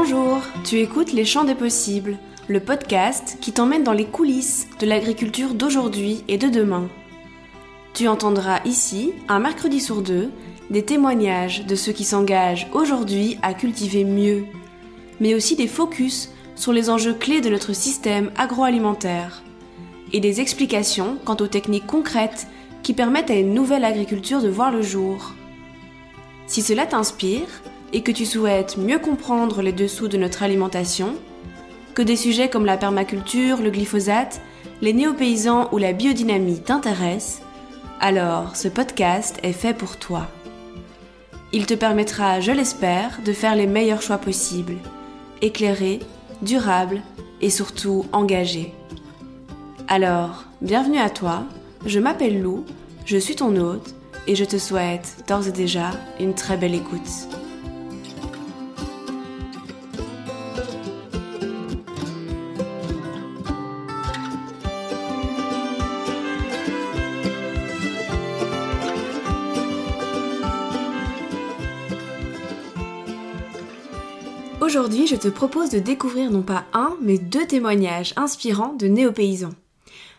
Bonjour, tu écoutes Les Champs des Possibles, le podcast qui t'emmène dans les coulisses de l'agriculture d'aujourd'hui et de demain. Tu entendras ici, un mercredi sur deux, des témoignages de ceux qui s'engagent aujourd'hui à cultiver mieux, mais aussi des focus sur les enjeux clés de notre système agroalimentaire et des explications quant aux techniques concrètes qui permettent à une nouvelle agriculture de voir le jour. Si cela t'inspire et que tu souhaites mieux comprendre les dessous de notre alimentation, que des sujets comme la permaculture, le glyphosate, les néopaysans ou la biodynamie t'intéressent, alors ce podcast est fait pour toi. Il te permettra, je l'espère, de faire les meilleurs choix possibles, éclairés, durables et surtout engagés. Alors, bienvenue à toi, je m'appelle Lou, je suis ton hôte et je te souhaite d'ores et déjà une très belle écoute. Aujourd'hui, je te propose de découvrir non pas un, mais deux témoignages inspirants de néo-paysans.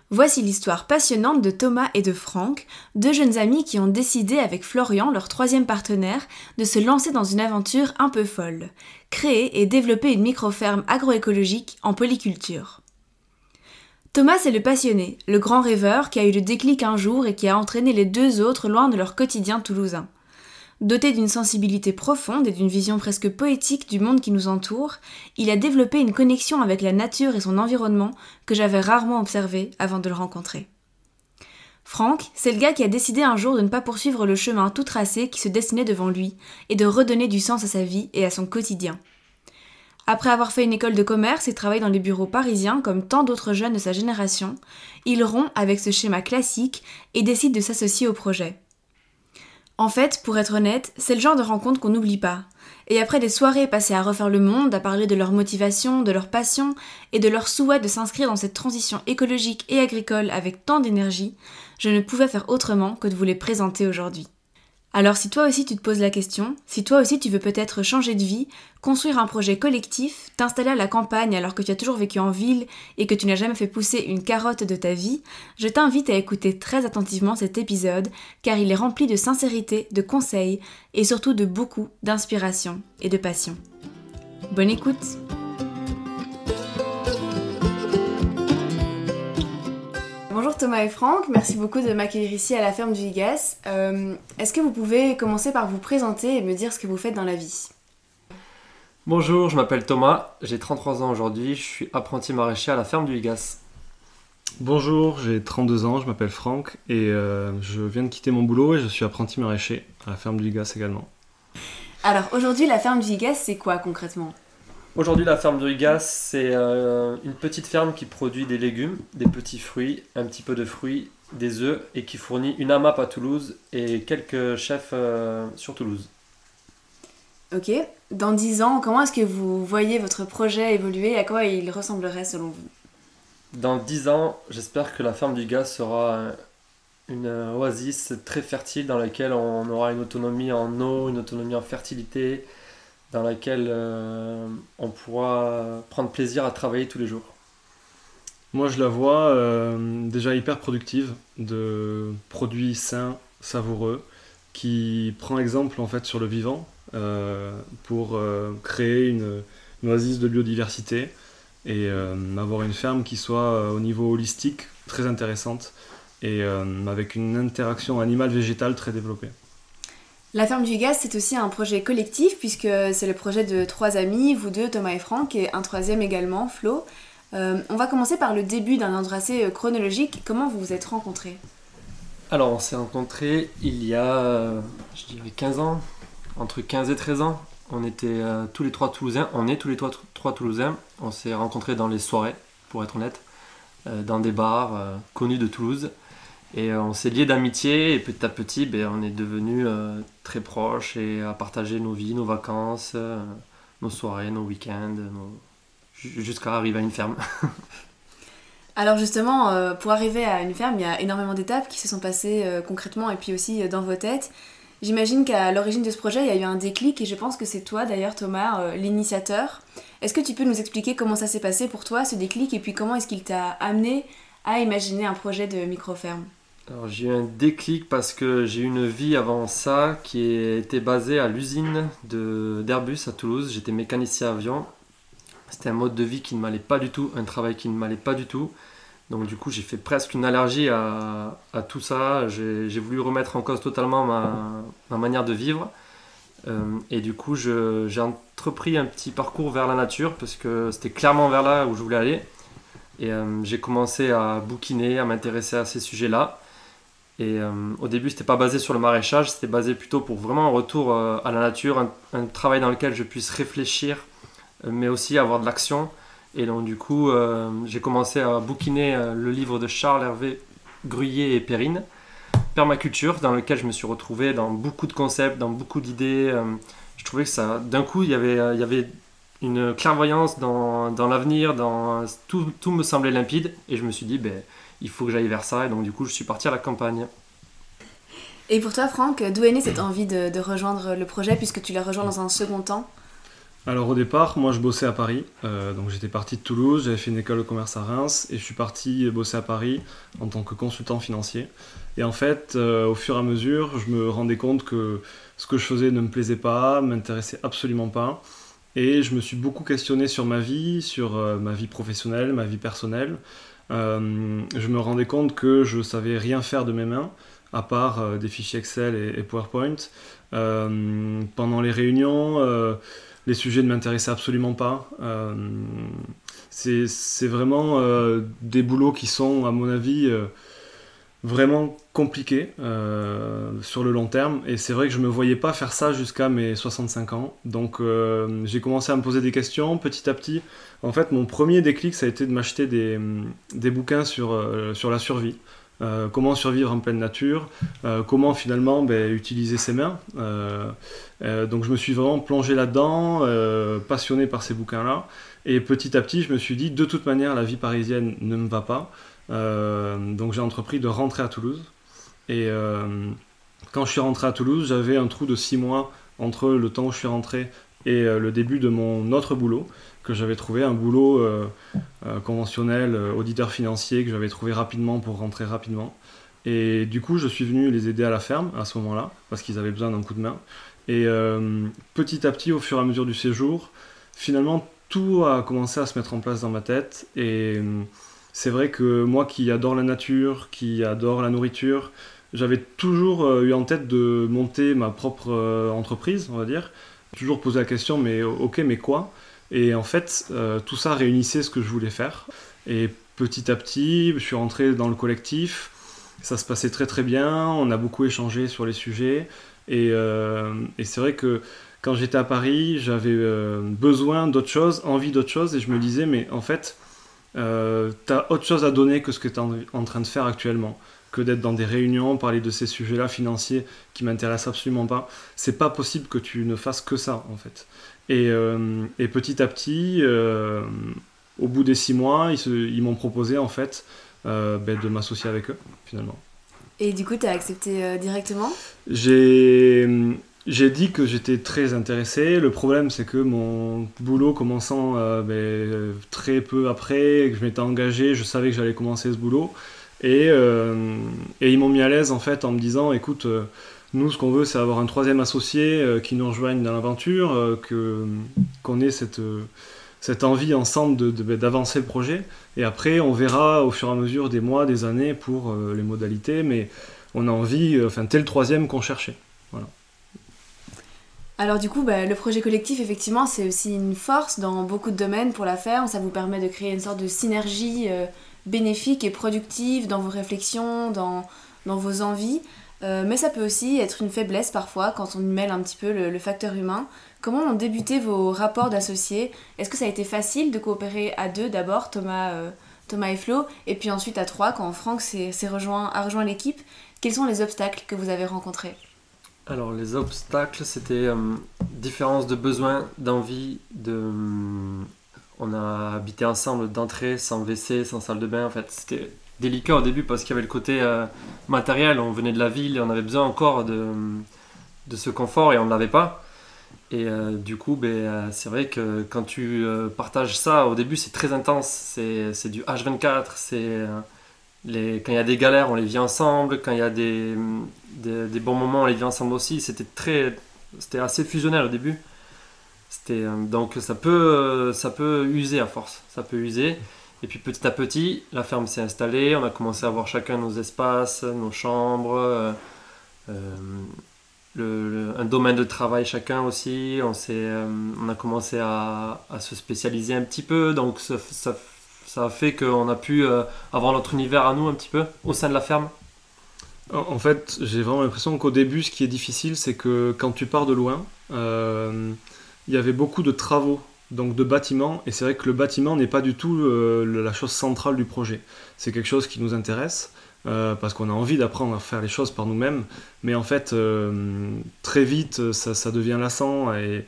Voici l'histoire passionnante de Thomas et de Franck, deux jeunes amis qui ont décidé avec Florian, leur troisième partenaire, de se lancer dans une aventure un peu folle, créer et développer une micro-ferme agroécologique en polyculture. Thomas est le passionné, le grand rêveur qui a eu le déclic un jour et qui a entraîné les deux autres loin de leur quotidien toulousain. Doté d'une sensibilité profonde et d'une vision presque poétique du monde qui nous entoure, il a développé une connexion avec la nature et son environnement que j'avais rarement observé avant de le rencontrer. Franck, c'est le gars qui a décidé un jour de ne pas poursuivre le chemin tout tracé qui se dessinait devant lui et de redonner du sens à sa vie et à son quotidien. Après avoir fait une école de commerce et travaillé dans les bureaux parisiens comme tant d'autres jeunes de sa génération, il rompt avec ce schéma classique et décide de s'associer au projet. En fait, pour être honnête, c'est le genre de rencontre qu'on n'oublie pas. Et après des soirées passées à refaire le monde, à parler de leur motivation, de leur passion et de leur souhait de s'inscrire dans cette transition écologique et agricole avec tant d'énergie, je ne pouvais faire autrement que de vous les présenter aujourd'hui. Alors si toi aussi tu te poses la question, si toi aussi tu veux peut-être changer de vie, construire un projet collectif, t'installer à la campagne alors que tu as toujours vécu en ville et que tu n'as jamais fait pousser une carotte de ta vie, je t'invite à écouter très attentivement cet épisode car il est rempli de sincérité, de conseils et surtout de beaucoup d'inspiration et de passion. Bonne écoute Bonjour Thomas et Franck, merci beaucoup de m'accueillir ici à la ferme du Higas. Euh, est-ce que vous pouvez commencer par vous présenter et me dire ce que vous faites dans la vie? Bonjour, je m'appelle Thomas, j'ai 33 ans aujourd'hui, je suis apprenti maraîcher à la ferme du Higas. Bonjour, j'ai 32 ans, je m'appelle Franck et euh, je viens de quitter mon boulot et je suis apprenti maraîcher à la ferme du Higas également. Alors aujourd'hui, la ferme du Higas, c'est quoi concrètement? Aujourd'hui, la ferme de c'est euh, une petite ferme qui produit des légumes, des petits fruits, un petit peu de fruits, des œufs et qui fournit une AMAP à Toulouse et quelques chefs euh, sur Toulouse. Ok. Dans 10 ans, comment est-ce que vous voyez votre projet évoluer? À quoi il ressemblerait selon vous? Dans 10 ans, j'espère que la ferme du gaz sera une oasis très fertile dans laquelle on aura une autonomie en eau, une autonomie en fertilité, dans laquelle euh, on pourra prendre plaisir à travailler tous les jours Moi, je la vois euh, déjà hyper productive, de produits sains, savoureux, qui prend exemple en fait sur le vivant euh, pour créer une, oasis de biodiversité et avoir une ferme qui soit au niveau holistique très intéressante et avec une interaction animale-végétale très développée. La ferme du gaz, c'est aussi un projet collectif puisque c'est le projet de trois amis, vous deux, Thomas et Franck, et un troisième également, Flo. Euh, on va commencer par le début d'un ordre assez euh, chronologique. Comment vous vous êtes rencontrés? Alors, on s'est rencontrés il y a, je dirais, 15 ans, entre 15 et 13 ans. On était euh, tous les trois Toulousains, on est tous les trois, Toulousains. On s'est rencontrés dans les soirées, pour être honnête, dans des bars connus de Toulouse. Et euh, on s'est liés d'amitié et petit à petit, ben, on est devenus euh, très proches et à partager nos vies, nos vacances, euh, nos soirées, nos week-ends, jusqu'à arriver à une ferme. Alors justement, pour arriver à une ferme, il y a énormément d'étapes qui se sont passées concrètement et puis aussi dans vos têtes. J'imagine qu'à l'origine de ce projet, il y a eu un déclic et je pense que c'est toi d'ailleurs Thomas, euh, l'initiateur. Est-ce que tu peux nous expliquer comment ça s'est passé pour toi, ce déclic, et puis comment est-ce qu'il t'a amené à imaginer un projet de micro-ferme? Alors j'ai eu un déclic parce que j'ai eu une vie avant ça qui était basée à l'usine d'Airbus à Toulouse. J'étais mécanicien avion. C'était un mode de vie qui ne m'allait pas du tout, un travail qui ne m'allait pas du tout. Donc du coup, j'ai fait presque une allergie à, tout ça. J'ai voulu remettre en cause totalement ma, manière de vivre. Euh, et du coup, j'ai entrepris un petit parcours vers la nature parce que c'était clairement vers là où je voulais aller. Et euh, j'ai commencé à bouquiner, à m'intéresser à ces sujets-là. Et euh, au début, c'était pas basé sur le maraîchage, c'était basé plutôt pour vraiment un retour à la nature, un, travail dans lequel je puisse réfléchir, mais aussi avoir de l'action et donc du coup, euh, j'ai commencé à bouquiner euh, le livre de Charles Hervé Gruyé et Perrine, Permaculture, dans lequel je me suis retrouvé dans beaucoup de concepts, dans beaucoup d'idées. Euh, je trouvais que ça, d'un coup, il y avait, une clairvoyance dans, l'avenir, dans tout, tout, me semblait limpide, et je me suis dit, ben, il faut que j'aille vers ça, et donc du coup, je suis parti à la campagne. Et pour toi, Franck, d'où est née cette envie de, de rejoindre le projet, puisque tu l'as rejoint dans un second temps alors au départ, moi je bossais à Paris, euh, donc j'étais parti de Toulouse, j'avais fait une école de commerce à Reims et je suis parti bosser à Paris en tant que consultant financier. Et en fait, euh, au fur et à mesure, je me rendais compte que ce que je faisais ne me plaisait pas, m'intéressait absolument pas. Et je me suis beaucoup questionné sur ma vie, sur euh, ma vie professionnelle, ma vie personnelle. Je me rendais compte que je savais rien faire de mes mains, à part des fichiers Excel et, PowerPoint. pendant les réunions, les sujets ne m'intéressaient absolument pas. Euh, c'est vraiment euh, des boulots qui sont, à mon avis, euh, vraiment compliqués sur le long terme. Et c'est vrai que je ne me voyais pas faire ça jusqu'à mes 65 ans. Donc j'ai commencé à me poser des questions petit à petit. En fait, mon premier déclic, ça a été de m'acheter des, des, bouquins sur, sur la survie. Euh, comment survivre en pleine nature, euh, comment finalement ben, utiliser ses mains. Euh, donc je me suis vraiment plongé là-dedans, passionné par ces bouquins-là. Et petit à petit, je me suis dit, de toute manière, la vie parisienne ne me va pas. Donc j'ai entrepris de rentrer à Toulouse. Et quand je suis rentré à Toulouse, j'avais un trou de six mois entre le temps où je suis rentré et le début de mon autre boulot que j'avais trouvé, un boulot euh, euh, conventionnel, euh, auditeur financier, que j'avais trouvé rapidement pour rentrer rapidement. Et du coup, je suis venu les aider à la ferme à ce moment-là, parce qu'ils avaient besoin d'un coup de main. Et petit à petit, au fur et à mesure du séjour, finalement, tout a commencé à se mettre en place dans ma tête. Et c'est vrai que moi qui adore la nature, qui adore la nourriture, j'avais toujours eu en tête de monter ma propre entreprise, on va dire. Toujours posé la question, mais ok, mais quoi? Et en fait, euh, tout ça réunissait ce que je voulais faire. Et petit à petit, je suis rentré dans le collectif. Ça se passait très très bien. On a beaucoup échangé sur les sujets. Et, euh, c'est vrai que quand j'étais à Paris, j'avais euh, besoin d'autre chose, envie d'autre chose. Et je me disais, mais en fait, tu as autre chose à donner que ce que tu es en, train de faire actuellement que d'être dans des réunions, parler de ces sujets-là financiers qui m'intéressent absolument pas. C'est pas possible que tu ne fasses que ça en fait. Euh, et, petit à petit, euh, au bout des six mois, ils, m'ont proposé en fait euh, ben, de m'associer avec eux finalement. Et du coup, tu as accepté directement? J'ai j'ai dit que j'étais très intéressé. Le problème, c'est que mon boulot commençant ben, très peu après, que je m'étais engagé, je savais que j'allais commencer ce boulot. Et, et ils m'ont mis à l'aise en fait en me disant, écoute, nous, ce qu'on veut, c'est avoir un troisième associé euh, qui nous rejoigne dans l'aventure, euh, qu'on ait cette, euh, envie ensemble ben, d'avancer le projet. Et après, on verra au fur et à mesure des mois, des années pour les modalités, mais on a envie, enfin, tel troisième qu'on cherchait. Alors du coup, bah, le projet collectif, effectivement, c'est aussi une force dans beaucoup de domaines pour la ferme. Ça vous permet de créer une sorte de synergie bénéfique et productive dans vos réflexions, dans, dans vos envies. Euh, mais ça peut aussi être une faiblesse parfois quand on y mêle un petit peu le, facteur humain. Comment ont débuté vos rapports d'associés? Est-ce que ça a été facile de coopérer à deux d'abord, Thomas, euh, Thomas et Flo, et puis ensuite à trois quand Franck s'est rejoint, a rejoint l'équipe? Quels sont les obstacles que vous avez rencontrés? Alors les obstacles, c'était euh, différence de besoins, d'envie, de... On a habité ensemble d'entrée, sans WC, sans salle de bain. En fait, c'était délicat au début parce qu'il y avait le côté euh, matériel. On venait de la ville et on avait besoin encore de, de ce confort et on ne l'avait pas. Et du coup, ben, c'est vrai que quand tu partages ça, au début c'est très intense, c'est du H24, c'est quand il y a des galères, on les vit ensemble, quand il y a des, bons moments, on les vit ensemble aussi. C'était très, c'était assez fusionnel au début. C'était, donc ça peut, ça peut user à force, ça peut user. Et puis petit à petit, la ferme s'est installée, on a commencé à avoir chacun nos espaces, nos chambres, euh, euh, un domaine de travail chacun aussi. On, euh, on a commencé à, se spécialiser un petit peu, donc ça, ça, a fait qu'on a pu avoir notre univers à nous un petit peu au sein de la ferme. En fait, j'ai vraiment l'impression qu'au début, ce qui est difficile, c'est que quand tu pars de loin, il y avait beaucoup de travaux donc de bâtiment, et c'est vrai que le bâtiment n'est pas du tout euh, la chose centrale du projet. C'est quelque chose qui nous intéresse, euh, parce qu'on a envie d'apprendre à faire les choses par nous-mêmes, mais en fait, euh, très vite, ça, devient lassant, et,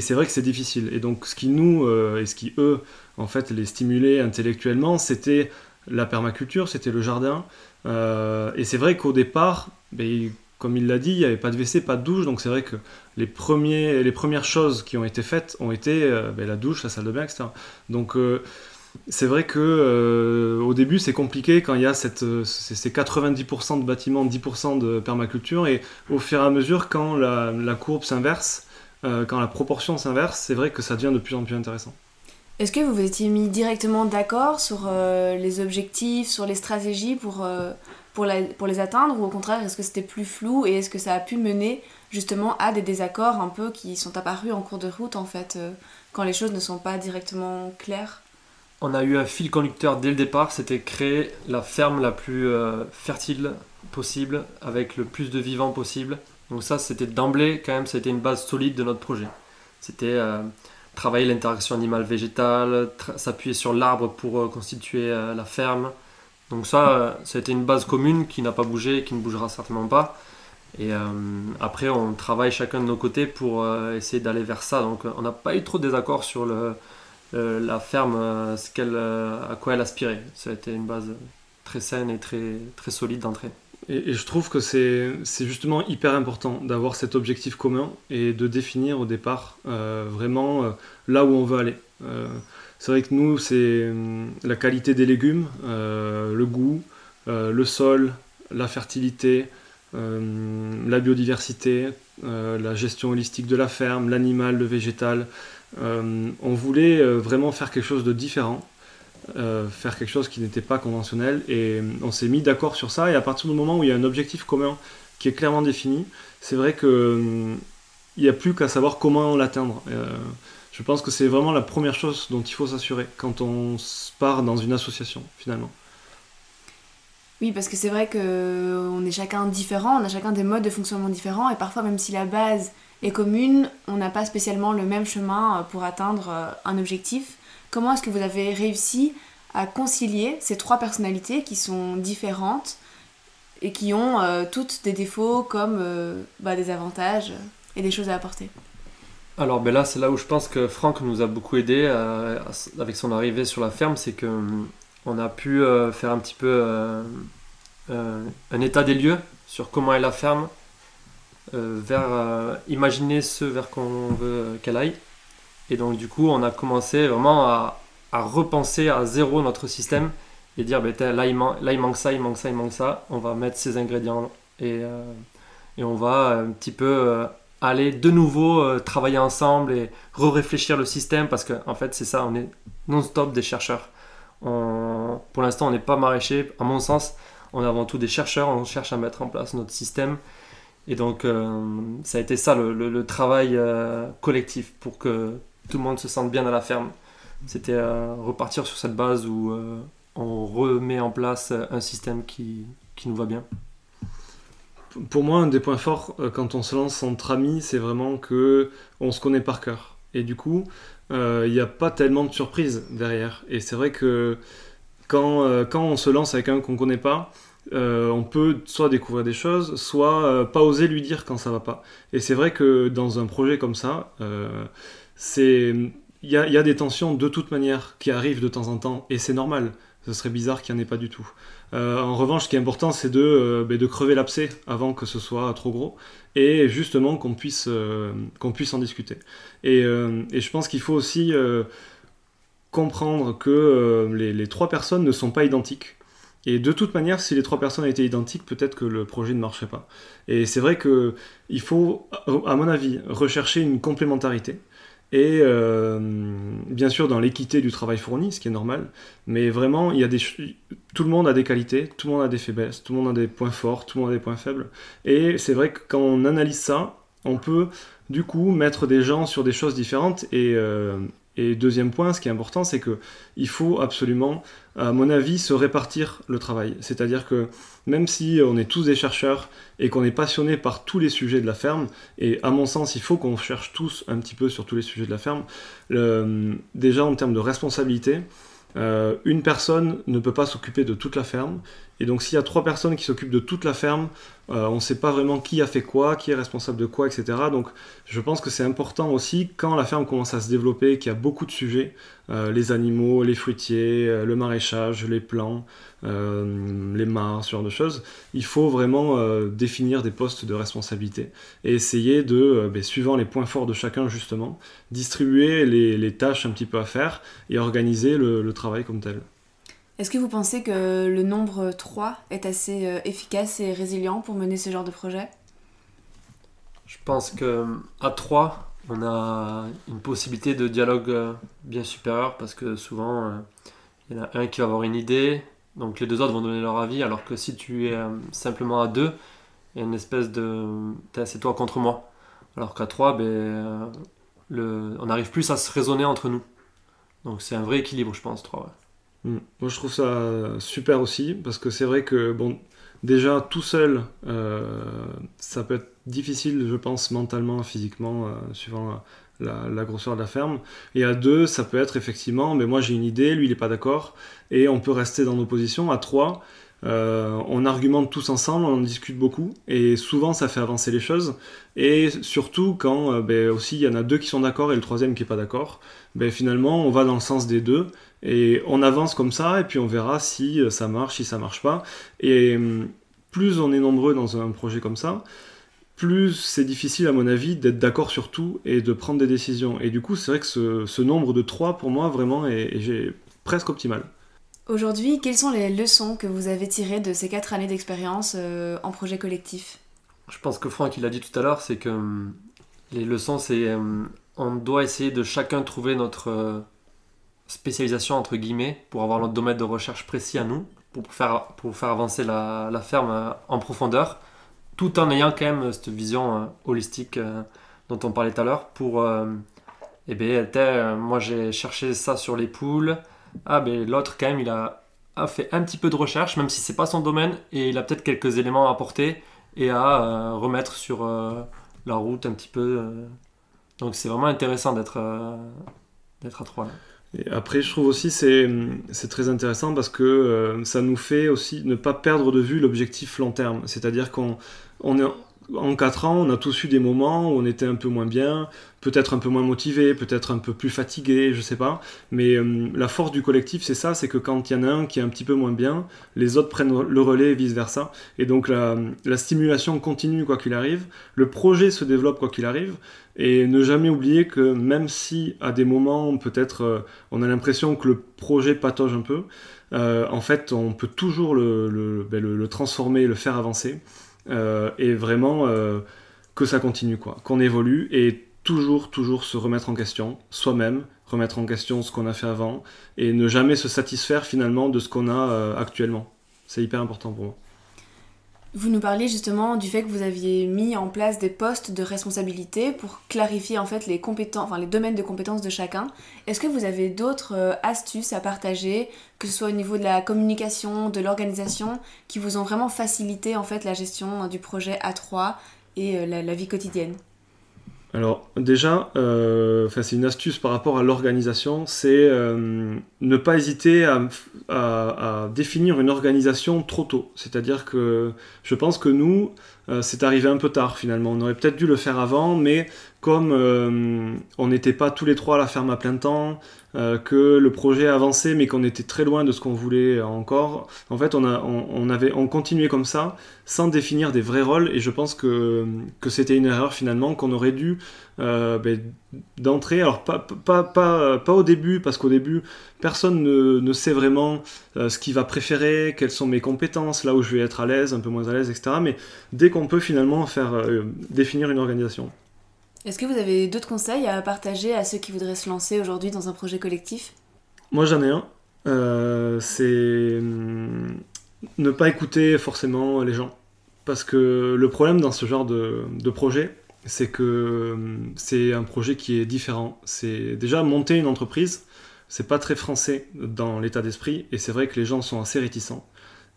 c'est vrai que c'est difficile. Et donc, ce qui nous, et ce qui eux, en fait, les stimulait intellectuellement, c'était la permaculture, c'était le jardin, et c'est vrai qu'au départ, ben, comme il l'a dit, il n'y avait pas de WC, pas de douche, donc c'est vrai que les, premières choses qui ont été faites ont été euh, ben, la douche, la salle de bain, etc. Donc euh, c'est vrai que euh, au début c'est compliqué quand il y a ces 90% de bâtiments, 10% de permaculture, et au fur et à mesure, quand la courbe s'inverse, quand la proportion s'inverse, c'est vrai que ça devient de plus en plus intéressant. Est-ce que vous vous étiez mis directement d'accord sur les objectifs, sur les stratégies pour pour, pour les atteindre ou au contraire est-ce que c'était plus flou et est-ce que ça a pu mener justement à des désaccords un peu qui sont apparus en cours de route en fait euh, quand les choses ne sont pas directement claires? On a eu un fil conducteur dès le départ, c'était créer la ferme la plus euh, fertile possible avec le plus de vivants possible. Donc ça c'était d'emblée quand même c'était une base solide de notre projet. C'était euh, travailler l'interaction animale-végétale, s'appuyer sur l'arbre pour constituer la ferme, donc ça, ça a été une base commune qui n'a pas bougé et qui ne bougera certainement pas. Et euh, après, on travaille chacun de nos côtés pour euh, essayer d'aller vers ça. Donc on n'a pas eu trop de sur la ferme, euh, ce qu'elle, à quoi elle aspirait. Ça a été une base très saine et très, très solide d'entrée. Et, je trouve que c'est, justement hyper important d'avoir cet objectif commun et de définir au départ vraiment là où on veut aller. C'est vrai que nous, c'est hum, la qualité des légumes, euh, le goût, euh, le sol, la fertilité, euh, la biodiversité, la gestion holistique de la ferme, l'animal, le végétal. on voulait vraiment faire quelque chose de différent, faire quelque chose qui n'était pas conventionnel, et hum, on s'est mis d'accord sur ça. Et à partir du moment où il y a un objectif commun qui est clairement défini, c'est vrai qu'il hum, n'y a plus qu'à savoir comment l'atteindre. Je pense que c'est vraiment la première chose dont il faut s'assurer quand on part dans une association, finalement. Oui, parce que c'est vrai qu'on est chacun différent, on a chacun des modes de fonctionnement différents, et parfois, même si la base est commune, on n'a pas spécialement le même chemin euh, pour atteindre euh, un objectif. Comment est-ce que vous avez réussi à concilier ces trois personnalités qui sont différentes et qui ont euh, toutes des défauts comme bah, des avantages et des choses à apporter? Alors ben là, c'est là où je pense que Franck nous a beaucoup aidé euh, avec son arrivée sur la ferme, c'est que hum, on a pu euh, faire un petit peu euh, un état des lieux sur comment est la ferme, vers imaginer ce vers qu'on veut qu'elle aille. Et donc du coup, on a commencé vraiment à, repenser à zéro notre système et dire ben, là, il manque ça, il manque ça, il manque ça. On va mettre ces ingrédients et, et on va un petit peu aller de nouveau euh, travailler ensemble et re-réfléchir le système parce qu'en en fait c'est ça, on est non-stop des chercheurs. pour l'instant on n'est pas maraîcher, à mon sens, on est avant tout des chercheurs, on cherche à mettre en place notre système. Et donc euh, ça a été ça le, travail euh, collectif pour que tout le monde se sente bien à la ferme. C'était repartir sur cette base où on remet en place un système qui, qui nous va bien pour moi, un des points forts euh, quand on se lance entre amis, c'est vraiment que on se connaît par cœur. Et du coup, euh, il n'y a pas tellement de surprises derrière. Et c'est vrai que quand, euh, quand on se lance avec un qu'on ne connaît pas, on peut soit découvrir des choses, soit pas oser lui dire quand ça va pas. Et c'est vrai que dans un projet comme ça, il y, a des tensions de toute manière qui arrivent de temps en temps, et c'est normal. Ce serait bizarre qu'il n'y en ait pas du tout. en revanche, ce qui est important, c'est de, ben, de crever l'abcès avant que ce soit trop gros et justement qu'on puisse, qu'on puisse en discuter. Et, je pense qu'il faut aussi comprendre que les, trois personnes ne sont pas identiques. Et de toute manière, si les trois personnes étaient identiques, peut-être que le projet ne marcherait pas. Et c'est vrai qu'il faut, à mon avis, rechercher une complémentarité. Et euh, bien sûr dans l'équité du travail fourni, ce qui est normal, mais vraiment, il y a des, tout le monde a des qualités, tout le monde a des faiblesses, tout le monde a des points forts, tout le monde a des points faibles. Et c'est vrai que quand on analyse ça, on peut du coup mettre des gens sur des choses différentes et, euh, et deuxième point, ce qui est important, c'est que il faut absolument, à mon avis, se répartir le travail. C'est-à-dire que même si on est tous des chercheurs et qu'on est passionné par tous les sujets de la ferme, et à mon sens, il faut qu'on cherche tous un petit peu sur tous les sujets de la ferme, déjà en termes de responsabilité, euh, une personne ne peut pas s'occuper de toute la ferme. Et donc s'il y a trois personnes qui s'occupent de toute la ferme, euh, on ne sait pas vraiment qui a fait quoi, qui est responsable de quoi, etc. Donc je pense que c'est important aussi quand la ferme commence à se développer, qu'il y a beaucoup de sujets, euh, les animaux, les fruitiers, le maraîchage, les plants, les mares, ce genre de choses, il faut vraiment définir des postes de responsabilité et essayer de, ben, suivant les points forts de chacun justement, distribuer les, tâches un petit peu à faire et organiser le travail comme tel. Est-ce que vous pensez que le nombre 3 est assez euh, efficace et résilient pour mener ce genre de projet? Je pense que à 3, on a une possibilité de dialogue euh, bien supérieure parce que souvent euh, il y en a un qui va avoir une idée, donc les deux autres vont donner leur avis, alors que si tu es simplement à 2, il y a une espèce de c'est toi contre moi. Alors qu'à 3, ben, on arrive plus à se raisonner entre nous. Donc c'est un vrai équilibre, je pense, 3. Mm. Moi, je trouve ça super aussi, parce que c'est vrai que, bon, déjà, tout seul, euh, ça peut être difficile, je pense, mentalement, physiquement, euh, suivant la, grosseur de la ferme. Et à deux, ça peut être effectivement, mais moi j'ai une idée, lui il n'est pas d'accord, et on peut rester dans nos positions. À trois, euh, on argumente tous ensemble, on en discute beaucoup, et souvent ça fait avancer les choses. Et surtout quand ben, aussi il y en a deux qui sont d'accord et le troisième qui est pas d'accord, ben, finalement on va dans le sens des deux et on avance comme ça et puis on verra si euh, ça marche, si ça marche pas. Et hum, plus on est nombreux dans un projet comme ça, plus c'est difficile à mon avis d'être d'accord sur tout et de prendre des décisions. Et du coup c'est vrai que ce, nombre de trois pour moi vraiment est presque optimal. Aujourd'hui, quelles sont les leçons que vous avez tirées de ces quatre années d'expérience euh, en projet collectif? Je pense que Franck, il l'a dit tout à l'heure, c'est que les leçons, c'est hum, on doit essayer de chacun trouver notre euh, spécialisation, entre guillemets, pour avoir notre domaine de recherche précis à nous, pour faire, pour faire avancer la, ferme euh, en profondeur, tout en ayant quand même cette vision holistique dont on parlait tout à l'heure, pour... eh bien, moi j'ai cherché ça sur les poules, ah ben l'autre quand même il a, fait un petit peu de recherche, même si c'est pas son domaine, et il a peut-être quelques éléments à apporter et à euh, remettre sur euh, la route un petit peu. Euh. Donc c'est vraiment intéressant d'être d'être à trois. Après, je trouve aussi c'est c'est très intéressant parce que ça nous fait aussi ne pas perdre de vue l'objectif long terme. C'est-à-dire qu'on on en 4 ans, on a tous eu des moments où on était un peu moins bien, peut-être un peu moins motivé, peut-être un peu plus fatigué, je sais pas. Mais euh, la force du collectif, c'est ça, c'est que quand il y en a un qui est un petit peu moins bien, les autres prennent le relais et vice-versa. Et donc la, stimulation continue quoi qu'il arrive, le projet se développe quoi qu'il arrive, et ne jamais oublier que même si à des moments, peut-être, euh, on a l'impression que le projet patauge un peu, euh, en fait, on peut toujours le, ben, transformer, le faire avancer. Euh, et vraiment que ça continue, quoi, qu'on évolue et toujours, toujours se remettre en question, soi-même, remettre en question ce qu'on a fait avant et ne jamais se satisfaire finalement de ce qu'on a actuellement. C'est hyper important pour moi. Vous nous parliez justement du fait que vous aviez mis en place des postes de responsabilité pour clarifier en fait les compétences, enfin les domaines de compétences de chacun. Est-ce que vous avez d'autres euh, astuces à partager, que ce soit au niveau de la communication, de l'organisation, qui vous ont vraiment facilité en fait la gestion du projet A3 et euh, la vie quotidienne? Alors déjà, euh, c'est une astuce par rapport à l'organisation, c'est euh, ne pas hésiter à, définir une organisation trop tôt. C'est-à-dire que je pense que nous, euh, c'est arrivé un peu tard finalement. On aurait peut-être dû le faire avant, mais comme euh, on n'était pas tous les trois à la ferme à plein temps, euh, que le projet avançait mais qu'on était très loin de ce qu'on voulait encore, en fait on, on, avait, on continuait comme ça sans définir des vrais rôles et je pense que, que c'était une erreur finalement qu'on aurait dû ben, d'entrer, alors pas, pas, pas, pas, au début parce qu'au début personne ne, ne sait vraiment ce qu'il va préférer, quelles sont mes compétences, là où je vais être à l'aise, un peu moins à l'aise, etc. Mais dès qu'on peut finalement faire définir une organisation. Est-ce que vous avez d'autres conseils à partager à ceux qui voudraient se lancer aujourd'hui dans un projet collectif? Moi j'en ai un. Euh, c'est hum, ne pas écouter forcément les gens. Parce que le problème dans ce genre de, projet, c'est que hum, c'est un projet qui est différent. C'est déjà monter une entreprise, c'est pas très français dans l'état d'esprit, et c'est vrai que les gens sont assez réticents.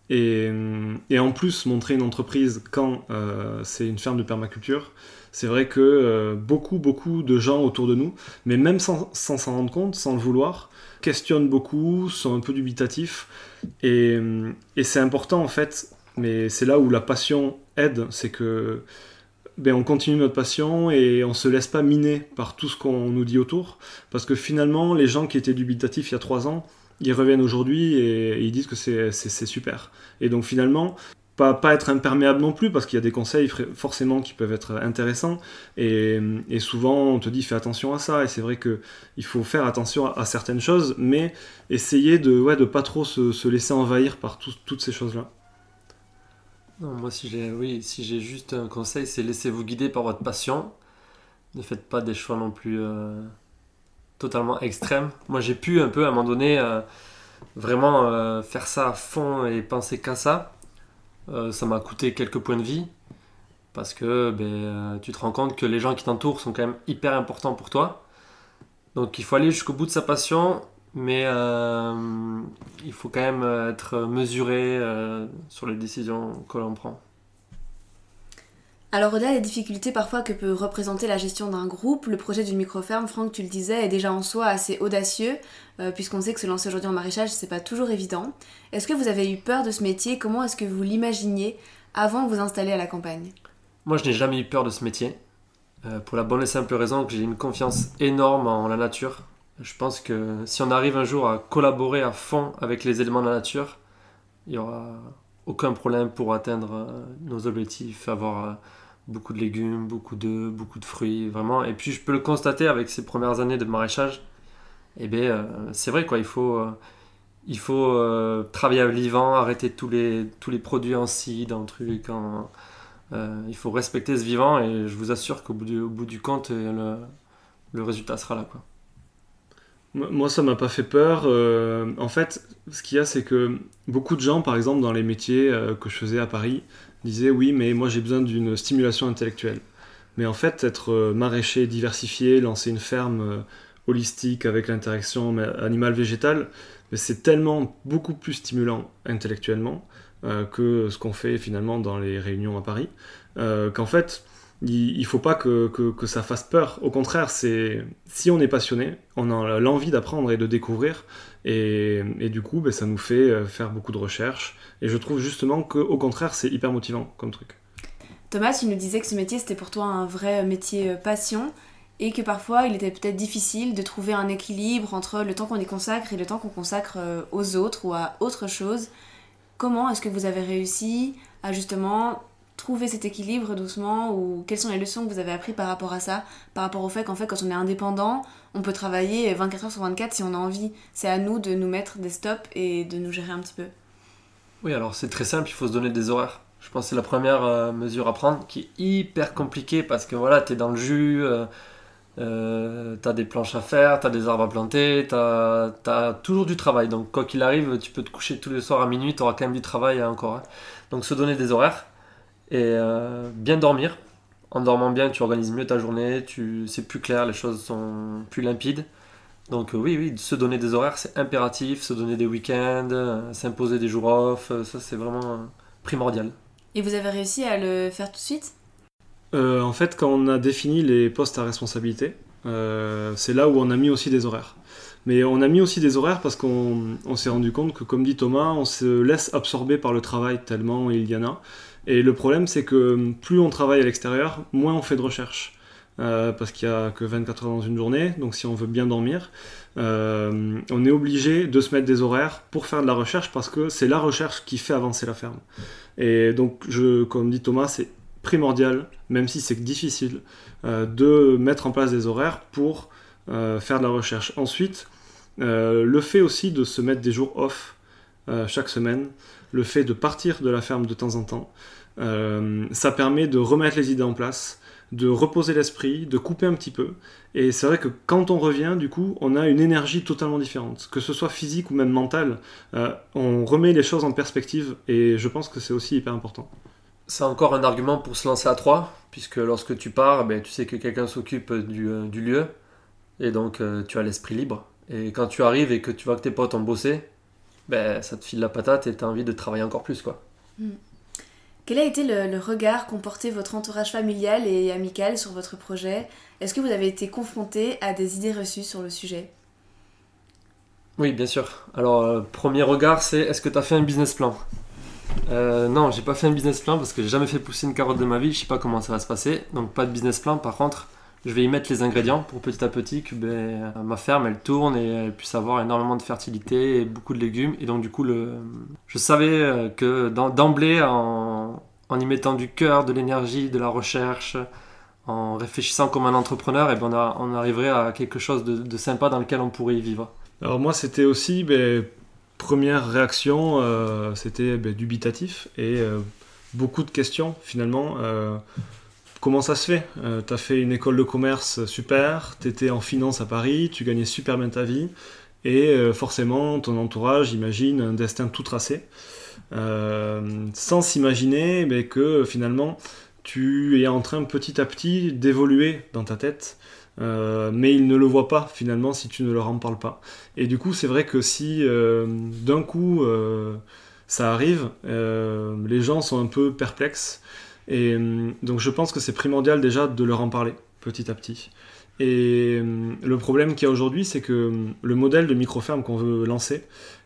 Et, hum, en plus, montrer une entreprise quand euh, c'est une ferme de permaculture, c'est vrai que euh, beaucoup, beaucoup de gens autour de nous, mais même sans s'en rendre compte, sans le vouloir, questionnent beaucoup, sont un peu dubitatifs. Et, euh, et c'est important en fait, mais c'est là où la passion aide, c'est que ben, on continue notre passion et on se laisse pas miner par tout ce qu'on nous dit autour. Parce que finalement, les gens qui étaient dubitatifs il y a trois ans, ils reviennent aujourd'hui et, ils disent que c'est super. Et donc finalement, pas, être imperméable non plus, parce qu'il y a des conseils forcément qui peuvent être intéressants. Et, souvent, on te dit fais attention à ça. Et c'est vrai qu'il faut faire attention à, certaines choses, mais essayer de ouais, de pas trop se, laisser envahir par toutes ces choses-là. Moi, si j'ai oui, si juste un conseil, c'est laissez-vous guider par votre passion. Ne faites pas des choix non plus euh, totalement extrêmes. Moi, j'ai pu un peu à un moment donné euh, vraiment euh, faire ça à fond et penser qu'à ça. Ça m'a coûté quelques points de vie parce que ben, tu te rends compte que les gens qui t'entourent sont quand même hyper importants pour toi. Donc il faut aller jusqu'au bout de sa passion, mais euh, il faut quand même être mesuré sur les décisions que l'on prend. Alors au-delà des difficultés parfois que peut représenter la gestion d'un groupe, le projet d'une micro-ferme, Franck tu le disais, est déjà en soi assez audacieux, euh, puisqu'on sait que se lancer aujourd'hui en maraîchage, c'est pas toujours évident. Est-ce que vous avez eu peur de ce métier? Comment est-ce que vous l'imaginiez avant de vous installer à la campagne? Moi je n'ai jamais eu peur de ce métier, euh, pour la bonne et simple raison que j'ai une confiance énorme en la nature. Je pense que si on arrive un jour à collaborer à fond avec les éléments de la nature, il n'y aura aucun problème pour atteindre euh, nos objectifs, avoir beaucoup de légumes, beaucoup d'œufs, beaucoup de fruits, vraiment. Et puis je peux le constater avec ces premières années de maraîchage. Eh bien, euh, c'est vrai quoi, il faut, euh, il faut euh, travailler à vivant, arrêter tous les, tous les produits en en truc, il faut respecter ce vivant et je vous assure qu'au bout du, au bout du compte, le, le résultat sera là quoi. Moi, ça m'a pas fait peur. en fait, ce qu'il y a, c'est que beaucoup de gens, par exemple, dans les métiers que je faisais à Paris, disait oui, mais moi j'ai besoin d'une stimulation intellectuelle. Mais en fait, être euh, maraîcher diversifié, lancer une ferme euh, holistique avec l'interaction animale-végétale, c'est tellement beaucoup plus stimulant intellectuellement euh, que ce qu'on fait finalement dans les réunions à Paris, qu'en fait, il ne faut pas que, que, ça fasse peur. Au contraire, c'est si on est passionné, on a l'envie d'apprendre et de découvrir, et, et du coup, ben, ça nous fait faire beaucoup de recherches, et je trouve justement qu'au contraire, c'est hyper motivant comme truc. Thomas, tu nous disais que ce métier, c'était pour toi un vrai métier euh, passion et que parfois il était peut-être difficile de trouver un équilibre entre le temps qu'on y consacre et le temps qu'on consacre euh, aux autres ou à autre chose. Comment est-ce que vous avez réussi à justement trouver cet équilibre doucement ou quelles sont les leçons que vous avez apprises par rapport à ça, par rapport au fait qu'en fait quand on est indépendant, on peut travailler 24 heures sur 24 si on a envie. C'est à nous de nous mettre des stops et de nous gérer un petit peu. Oui, alors c'est très simple, il faut se donner des horaires. Je pense que c'est la première euh, mesure à prendre qui est hyper compliquée parce que voilà, tu es dans le jus, euh, euh, tu as des planches à faire, tu as des arbres à planter, tu as, toujours du travail. Donc quoi qu'il arrive, tu peux te coucher tous les soirs à minuit, tu auras quand même du travail encore. Hein. Donc se donner des horaires et bien dormir. En dormant bien, tu organises mieux ta journée, tu c'est plus clair, les choses sont plus limpides. Donc euh, oui, oui, se donner des horaires, c'est impératif, se donner des week-ends, euh, s'imposer des jours off, euh, ça c'est vraiment primordial. Et vous avez réussi à le faire tout de suite? En fait, quand on a défini les postes à responsabilité, c'est là où on a mis aussi des horaires. Mais on a mis aussi des horaires parce qu'on s'est rendu compte que, comme dit Thomas, on se laisse absorber par le travail tellement il y en a. Et le problème, c'est que plus on travaille à l'extérieur, moins on fait de recherche. Euh, parce qu'il n'y a que 24 heures dans une journée, donc si on veut bien dormir, euh, on est obligé de se mettre des horaires pour faire de la recherche parce que c'est la recherche qui fait avancer la ferme. Et donc, comme dit Thomas, c'est primordial, même si c'est difficile, euh, de mettre en place des horaires pour faire de la recherche. Ensuite, le fait aussi de se mettre des jours off chaque semaine, le fait de partir de la ferme de temps en temps, ça permet de remettre les idées en place, de reposer l'esprit, de couper un petit peu. Et c'est vrai que quand on revient, du coup, on a une énergie totalement différente. Que ce soit physique ou même mentale, euh, on remet les choses en perspective et je pense que c'est aussi hyper important. C'est encore un argument pour se lancer à trois, puisque lorsque tu pars, ben, tu sais que quelqu'un s'occupe du, euh, lieu et donc euh, tu as l'esprit libre. Et quand tu arrives et que tu vois que tes potes ont bossé, ben, ça te file la patate et tu as envie de travailler encore plus. quoi. Mm. Quel a été le, regard qu'ont porté votre entourage familial et amical sur votre projet? Est-ce que vous avez été confronté à des idées reçues sur le sujet? Oui, bien sûr. Alors, euh, premier regard, c'est est-ce que tu as fait un business plan? Euh, Non, j'ai pas fait un business plan parce que j'ai jamais fait pousser une carotte de ma vie. Je sais pas comment ça va se passer. Donc, pas de business plan. Par contre, je vais y mettre les ingrédients pour petit à petit que ben, ma ferme elle tourne et elle puisse avoir énormément de fertilité et beaucoup de légumes. Et donc du coup, je savais euh, que d'emblée, en... y mettant du cœur, de l'énergie, de la recherche, en réfléchissant comme un entrepreneur, et ben on, arriverait à quelque chose de, sympa dans lequel on pourrait y vivre. Alors moi, c'était aussi, ben, première réaction, euh, c'était ben, dubitatif et euh, beaucoup de questions finalement comment ça se fait? Euh, Tu as fait une école de commerce super, tu étais en finance à Paris, tu gagnais super bien ta vie, et euh, forcément ton entourage imagine un destin tout tracé, euh, sans s'imaginer mais que finalement tu es en train petit à petit d'évoluer dans ta tête. mais ils ne le voient pas finalement si tu ne leur en parles pas. Et du coup, c'est vrai que si d'un coup ça arrive, les gens sont un peu perplexes et euh, donc je pense que c'est primordial déjà de leur en parler petit à petit. Et euh, le problème qu'il y a aujourd'hui, c'est que euh, le modèle de microferme qu'on veut lancer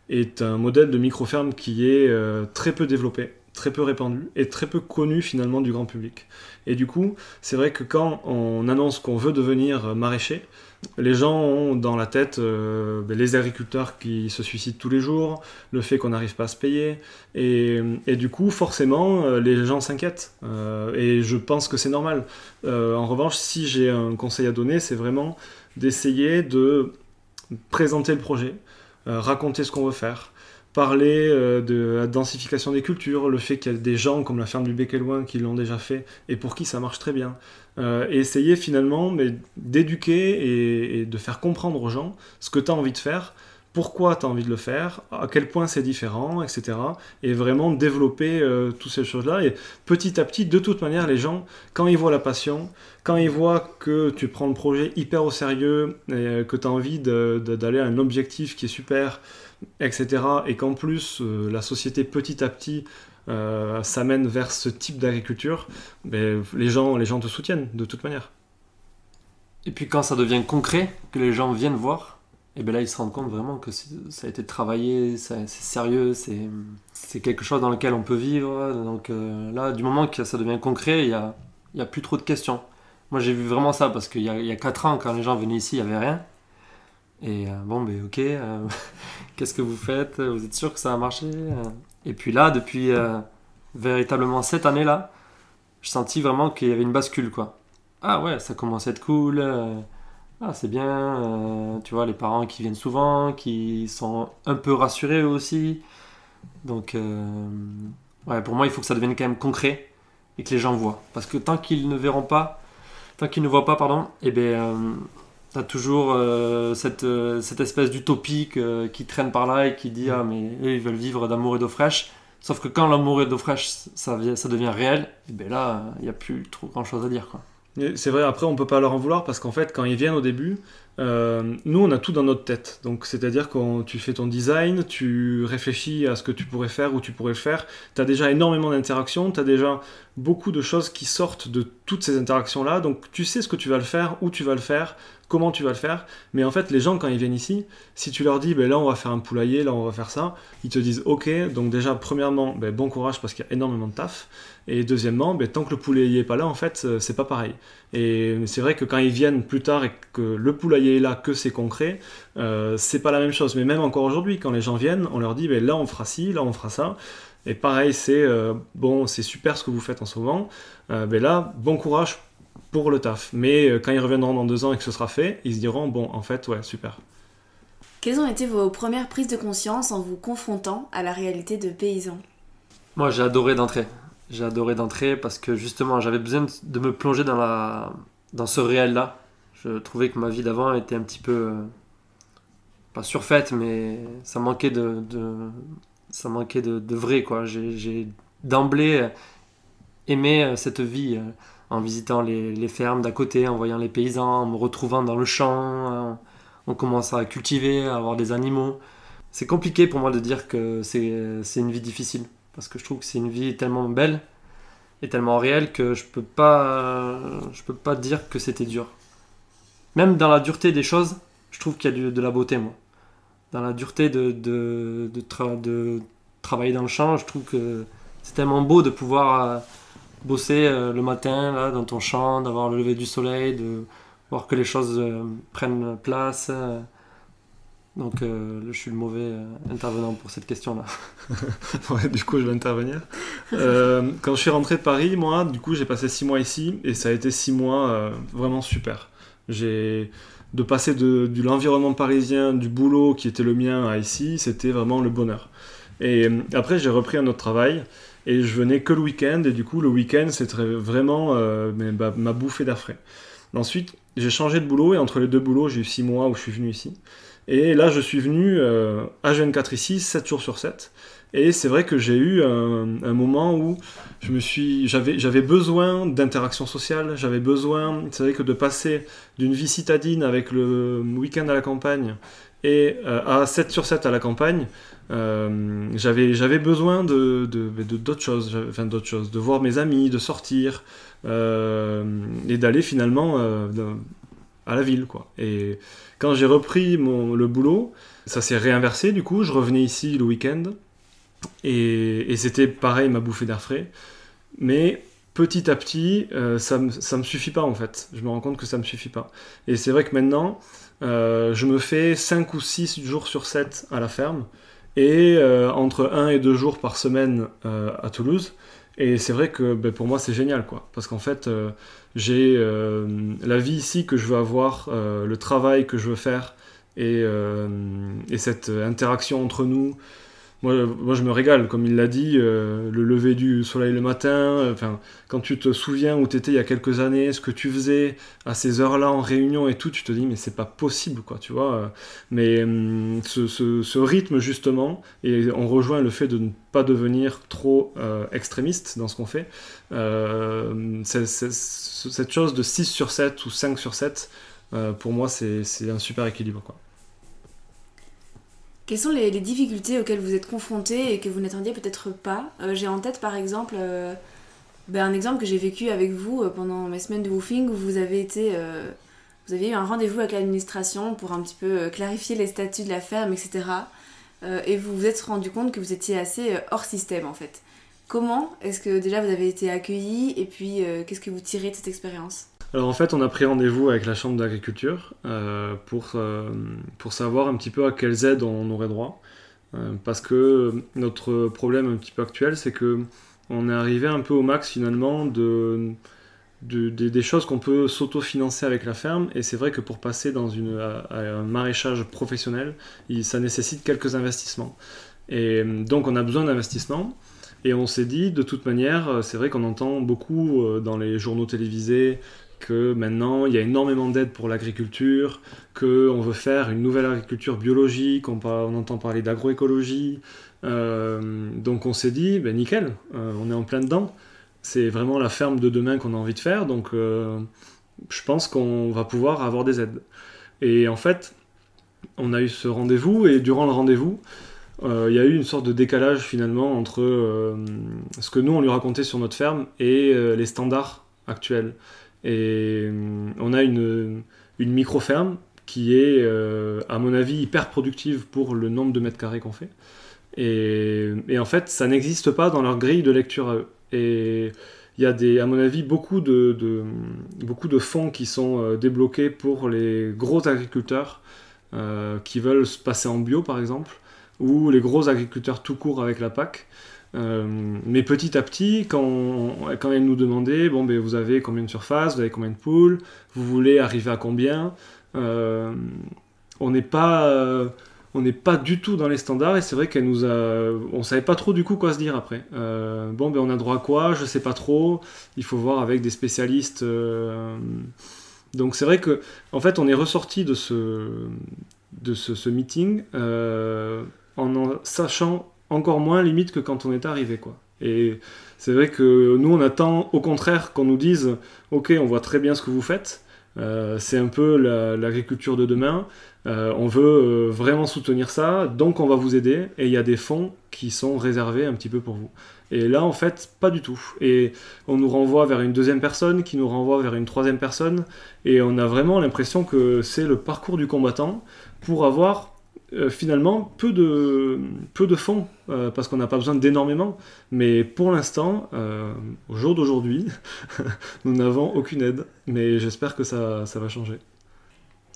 est un modèle de microferme qui est très peu développé, très peu répandu et très peu connu finalement du grand public. Et du coup, c'est vrai que quand on annonce qu'on veut devenir maraîcher, les gens ont dans la tête euh, ben, les agriculteurs qui se suicident tous les jours, le fait qu'on n'arrive pas à se payer, et, du coup, forcément, euh, les gens s'inquiètent. Euh, et je pense que c'est normal. en revanche, si j'ai un conseil à donner, c'est vraiment d'essayer de présenter le projet, raconter ce qu'on veut faire, parler de la densification des cultures, le fait qu'il y a des gens comme la ferme du Bec Loin qui l'ont déjà fait et pour qui ça marche très bien. Euh, et essayer finalement d'éduquer et, de faire comprendre aux gens ce que tu as envie de faire, pourquoi tu as envie de le faire, à quel point c'est différent, etc. Et vraiment développer euh, toutes ces choses-là. Et petit à petit, de toute manière, les gens, quand ils voient la passion, quand ils voient que tu prends le projet hyper au sérieux, et euh, que tu as envie d'aller à un objectif qui est super, etc. Et qu'en plus, la société petit à petit euh, ça mène vers ce type d'agriculture, ben, les, gens, les gens te soutiennent de toute manière. Et puis quand ça devient concret, que les gens viennent voir, et bien là ils se rendent compte vraiment que ça a été travaillé, c'est sérieux, c'est quelque chose dans lequel on peut vivre. Donc euh, là, du moment que ça devient concret, il n'y a, a plus trop de questions. Moi j'ai vu vraiment ça parce qu'il y, a 4 ans, quand les gens venaient ici, il n'y avait rien. Et euh, bon, ben ok, qu'est-ce que vous faites? Vous êtes sûr que ça a marché? Et puis là, depuis euh, véritablement cette année-là, je sentis vraiment qu'il y avait une bascule, quoi. Ah ouais, ça commence à être cool. Euh, ah, c'est bien. Euh, tu vois, les parents qui viennent souvent, qui sont un peu rassurés aussi. Donc, ouais, pour moi, il faut que ça devienne quand même concret et que les gens voient. Parce que tant qu'ils ne verront pas, tant qu'ils ne voient pas, pardon, eh bien, T'as toujours euh, cette, euh, cette, espèce d'utopie qui traîne par là et qui dit Ah, mais eux, ils veulent vivre d'amour et d'eau fraîche. Sauf que quand l'amour et d'eau fraîche, ça, ça devient réel, et ben là, il n'y a plus trop grand chose à dire. C'est vrai, après, on peut pas leur en vouloir parce qu'en fait, quand ils viennent au début, euh, nous, on a tout dans notre tête. Donc, c'est-à-dire quand tu fais ton design, tu réfléchis à ce que tu pourrais faire, où tu pourrais le faire. Tu as déjà énormément d'interactions, tu as déjà beaucoup de choses qui sortent de toutes ces interactions-là. Donc, tu sais ce que tu vas le faire, où tu vas le faire, comment tu vas le faire. Mais en fait, les gens, quand ils viennent ici, si tu leur dis, ben là, on va faire un poulailler, là, on va faire ça, ils te disent, ok. Donc, déjà, premièrement, ben, bon courage parce qu'il y a énormément de taf. Et deuxièmement, ben, tant que le poulailler n'est pas là, en fait, euh, c'est pas pareil. Et c'est vrai que quand ils viennent plus tard et que le poulailler est là, que c'est concret, euh, c'est pas la même chose. Mais même encore aujourd'hui, quand les gens viennent, on leur dit, ben, là, on fera ci, là, on fera ça. Et pareil, c'est euh, bon, c'est super ce que vous faites en ce moment. ben là, bon courage pour le taf. Mais quand ils reviendront dans deux ans et que ce sera fait, ils se diront, bon, en fait, ouais, super. Quelles ont été vos premières prises de conscience en vous confrontant à la réalité de paysans Moi, j'ai adoré d'entrer. J'ai adoré d'entrer parce que justement, j'avais besoin de me plonger dans, la, dans ce réel-là. Je trouvais que ma vie d'avant était un petit peu. pas surfaite, mais ça manquait de. ça manquait de, vrai, quoi. J'ai d'emblée aimé cette vie euh, en visitant les, les fermes d'à côté, en voyant les paysans, en me retrouvant dans le champ. On commence à cultiver, à avoir des animaux. C'est compliqué pour moi de dire que c'est une vie difficile parce que je trouve que c'est une vie tellement belle et tellement réelle que je peux pas je peux pas dire que c'était dur. Même dans la dureté des choses je trouve qu'il y a de, la beauté moi. Dans la dureté de, de, de, travailler dans le champ je trouve que c'est tellement beau de pouvoir euh, bosser euh, le matin là dans ton champ d'avoir le lever du soleil de voir que les choses euh, prennent place donc euh, je suis le mauvais euh, intervenant pour cette question-là. du coup je vais intervenir. Euh, quand je suis rentré de Paris, moi, du coup j'ai passé six mois ici et ça a été six mois vraiment super. J'ai de passer de, l'environnement parisien, du boulot qui était le mien à ici, c'était vraiment le bonheur. Et après j'ai repris un autre travail et je venais que le week-end et du coup le week-end c'était vraiment ma bouffée d'air. Ensuite j'ai changé de boulot et entre les deux boulots j'ai eu six mois où je suis venu ici. Et là, je suis venu euh, à G24 ici, 7 jours sur 7. Et c'est vrai que j'ai eu un, moment où je me suis, j'avais, j'avais besoin d'interaction sociale, j'avais besoin, c'est vrai que de passer d'une vie citadine avec le week-end à la campagne et euh, à 7 sur 7 à la campagne, euh, j'avais, j'avais besoin de, d'autres choses, enfin d'autres choses, de voir mes amis, de sortir et d'aller finalement à la ville, quoi. Et quand j'ai repris mon, le boulot, ça s'est réinversé, du coup, je revenais ici le week-end, et, c'était pareil, ma bouffée d'air frais. Mais petit à petit, euh, ça, me, me suffit pas, en fait. Je me rends compte que ça me suffit pas. Et c'est vrai que maintenant, euh, je me fais 5 ou 6 jours sur 7 à la ferme, et euh, entre 1 et 2 jours par semaine à Toulouse. Et c'est vrai que ben, pour moi c'est génial quoi, parce qu'en fait euh, j'ai euh, la vie ici que je veux avoir, euh, le travail que je veux faire et, et cette interaction entre nous, moi, je me régale, comme il l'a dit, euh, le lever du soleil le matin, euh, quand tu te souviens où tu étais il y a quelques années, ce que tu faisais à ces heures-là en réunion et tout, tu te dis, mais c'est pas possible, quoi, tu vois. Euh. Mais ce, rythme, justement, et on rejoint le fait de ne pas devenir trop extrémiste dans ce qu'on fait, cette chose de 6 sur 7 ou 5 sur 7, pour moi, c'est un super équilibre, quoi. Quelles sont les, difficultés auxquelles vous êtes confrontés et que vous n'attendiez peut-être pas euh, J'ai en tête par exemple euh, ben, un exemple que j'ai vécu avec vous euh, pendant mes semaines de woofing où vous avez été vous aviez eu un rendez-vous avec l'administration pour un petit peu clarifier les statuts de la ferme, etc. et vous vous êtes rendu compte que vous étiez assez hors système en fait. Comment est-ce que déjà vous avez été accueilli et puis qu'est-ce que vous tirez de cette expérience? Alors en fait, on a pris rendez-vous avec la Chambre d'agriculture euh, pour, euh, pour savoir un petit peu à quelles aides on aurait droit. Euh, parce que notre problème un petit peu actuel, c'est que on est arrivé un peu au max finalement de, des choses qu'on peut s'autofinancer avec la ferme. Et c'est vrai que pour passer dans une, un maraîchage professionnel, ça nécessite quelques investissements. Et donc on a besoin d'investissements. Et on s'est dit, de toute manière, c'est vrai qu'on entend beaucoup dans les journaux télévisés, que maintenant il y a énormément d'aides pour l'agriculture, qu'on veut faire une nouvelle agriculture biologique, on, entend parler d'agroécologie. Euh, donc on s'est dit, ben nickel, euh, on est en plein dedans. C'est vraiment la ferme de demain qu'on a envie de faire, donc euh, je pense qu'on va pouvoir avoir des aides. Et en fait, on a eu ce rendez-vous et durant le rendez-vous, il y a eu une sorte de décalage finalement entre ce que nous on lui racontait sur notre ferme et les standards actuels. Et on a une, une micro-ferme qui est, à mon avis, hyper productive pour le nombre de mètres carrés qu'on fait. Et, en fait, ça n'existe pas dans leur grille de lecture à eux. Et il y a, des, à mon avis, beaucoup de, beaucoup de fonds qui sont débloqués pour les gros agriculteurs qui veulent se passer en bio, par exemple ou les gros agriculteurs tout court avec la PAC. Euh, mais petit à petit, quand, ils nous demandaient, bon, ben, vous avez combien de surface, vous avez combien de poules, vous voulez arriver à combien, euh, on n'est pas, euh, on n'est pas du tout dans les standards et c'est vrai qu'elle nous a, on savait pas trop du coup quoi se dire après. bon, ben, on a droit à quoi, je sais pas trop, il faut voir avec des spécialistes. donc c'est vrai que, en fait, on est ressorti de ce, de ce, ce meeting en en sachant encore moins limite que quand on est arrivé quoi. Et c'est vrai que nous on attend au contraire qu'on nous dise ok on voit très bien ce que vous faites, euh, c'est un peu l'agriculture de demain, euh, on veut euh, vraiment soutenir ça, donc on va vous aider et il y a des fonds qui sont réservés un petit peu pour vous. Et là en fait pas du tout. Et on nous renvoie vers une deuxième personne qui nous renvoie vers une troisième personne et on a vraiment l'impression que c'est le parcours du combattant pour avoir euh, finalement peu de, peu de fonds, euh, parce qu'on n'a pas besoin d'énormément. Mais pour l'instant, euh, au jour d'aujourd'hui, nous n'avons aucune aide. Mais j'espère que ça, ça, va changer.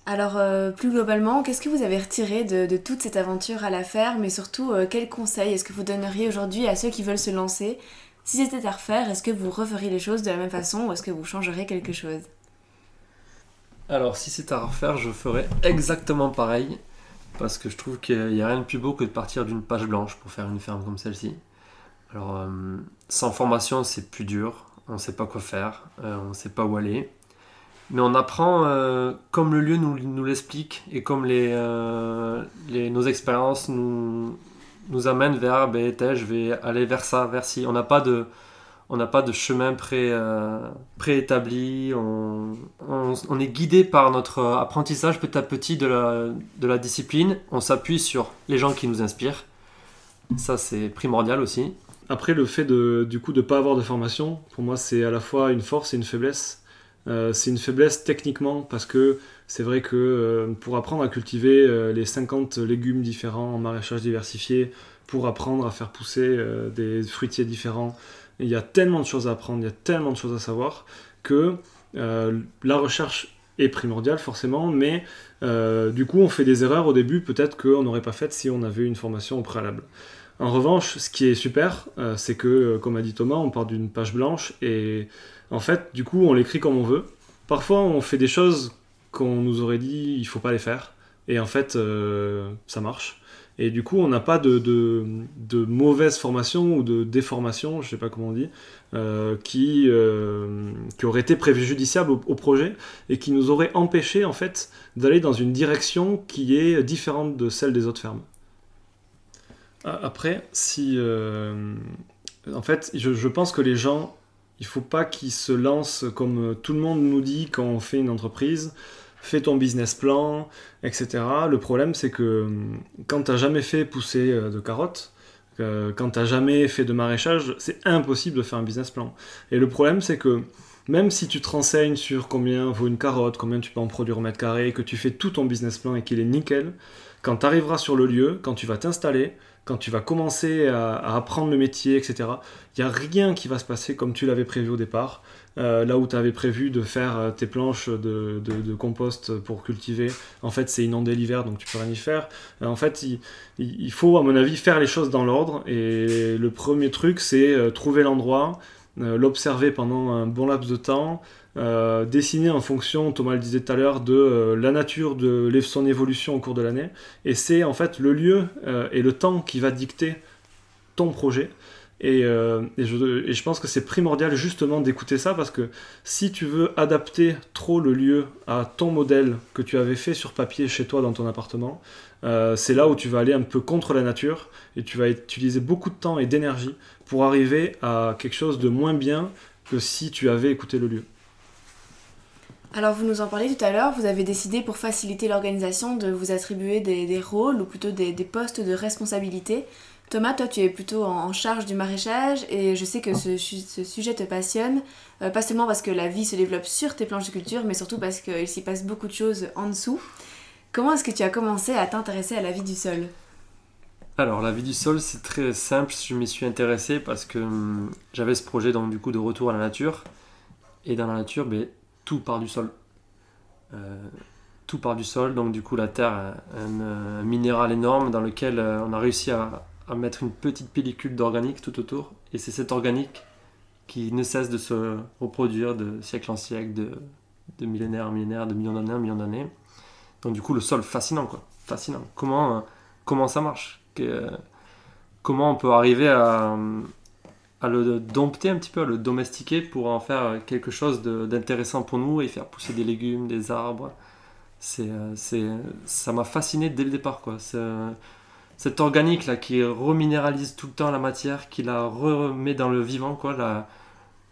Alors, plus globalement, qu'est-ce que vous avez retiré de, de, toute cette aventure à la ferme? Et surtout, quels conseils est-ce que vous donneriez aujourd'hui à ceux qui veulent se lancer? Si c'était à refaire, est-ce que vous referiez les choses de la même façon ou est-ce que vous changeriez quelque chose? Alors, si c'était à refaire, je ferais exactement pareil parce que je trouve qu'il n'y a rien de plus beau que de partir d'une page blanche pour faire une ferme comme celle-ci. Alors, euh, sans formation, c'est plus dur, on ne sait pas quoi faire, euh, on ne sait pas où aller. Mais on apprend euh, comme le lieu nous, l'explique et comme nos expériences nous, nous amènent vers ben, je vais aller vers ça, vers ci. On n'a pas de, on n'a pas de chemin pré, euh, préétabli, on, on, est guidé par notre apprentissage petit à petit de la, de la discipline, on s'appuie sur les gens qui nous inspirent, ça c'est primordial aussi. Après le fait de, du coup de ne pas avoir de formation, pour moi c'est à la fois une force et une faiblesse. Euh, c'est une faiblesse techniquement parce que c'est vrai que euh, pour apprendre à cultiver les 50 légumes différents en maraîchage diversifié, pour apprendre à faire pousser des fruitiers différents, il y a tellement de choses à apprendre, il y a tellement de choses à savoir que euh, la recherche est primordiale forcément, mais euh, du coup on fait des erreurs au début peut-être qu'on n'aurait pas faites si on avait une formation au préalable. En revanche, ce qui est super, euh, c'est que, comme a dit Thomas, on part d'une page blanche et en fait, du coup, on l'écrit comme on veut. Parfois, on fait des choses qu'on nous aurait dit il faut pas les faire et en fait, ça marche. Et du coup, on n'a pas de, de, mauvaise formation ou de déformation, je ne sais pas comment on dit, euh, qui, euh, qui aurait été préjudiciable au, projet et qui nous aurait empêché en fait d'aller dans une direction qui est différente de celle des autres fermes. Après, si euh, en fait, je, je, pense que les gens, il faut pas qu'ils se lancent comme tout le monde nous dit quand on fait une entreprise fais ton business plan, etc. Le problème, c'est que hum, quand tu n'as jamais fait pousser euh, de carottes, euh, quand tu n'as jamais fait de maraîchage, c'est impossible de faire un business plan. Et le problème, c'est que même si tu te renseignes sur combien vaut une carotte, combien tu peux en produire au mètre carré, que tu fais tout ton business plan et qu'il est nickel, quand tu arriveras sur le lieu, quand tu vas t'installer, quand tu vas commencer à apprendre le métier, etc., il n'y a rien qui va se passer comme tu l'avais prévu au départ. Euh, là où tu avais prévu de faire euh, tes planches de, compost pour cultiver, en fait c'est inondé l'hiver donc tu peux rien y faire. Euh, en fait il, faut à mon avis faire les choses dans l'ordre et le premier truc c'est trouver l'endroit, l'observer pendant un bon laps de temps, dessiner en fonction, Thomas le disait tout à l'heure, de la nature de son évolution au cours de l'année et c'est en fait le lieu et le temps qui va dicter ton projet. Euh, et, je, pense que c'est primordial justement d'écouter ça parce que si tu veux adapter trop le lieu à ton modèle que tu avais fait sur papier chez toi dans ton appartement, euh, c'est là où tu vas aller un peu contre la nature et tu vas utiliser beaucoup de temps et d'énergie pour arriver à quelque chose de moins bien que si tu avais écouté le lieu. Alors vous nous en parlez tout à l'heure, vous avez décidé pour faciliter l'organisation de vous attribuer des, rôles ou plutôt des, postes de responsabilité. Thomas, toi tu es plutôt en, charge du maraîchage et je sais que ce, sujet te passionne, euh, pas seulement parce que la vie se développe sur tes planches de culture, mais surtout parce qu'il s'y passe beaucoup de choses en dessous. Comment est-ce que tu as commencé à t'intéresser à la vie du sol? Alors, la vie du sol, c'est très simple. Je m'y suis intéressé parce que hum, j'avais ce projet donc, du coup, de retour à la nature. Et dans la nature, ben, tout part du sol. Euh, tout part du sol, donc du coup la terre est un, minéral énorme dans lequel euh, on a réussi à, mettre une petite pellicule d'organique tout autour. Et c'est cet organique qui ne cesse de se reproduire de siècle en siècle, de, de millénaire en millénaire, de millions d'années en millions d'années. Donc du coup le sol fascinant quoi, fascinant. Comment, euh, comment ça marche? Comment on peut arriver à, à le dompter un petit peu, à le domestiquer pour en faire quelque chose d'intéressant pour nous et faire pousser des légumes, des arbres? C'est, euh, ça m'a fasciné dès le départ. Quoi. Euh, cet organique là qui reminéralise tout le temps la matière, qui la remet dans le vivant. Quoi. La,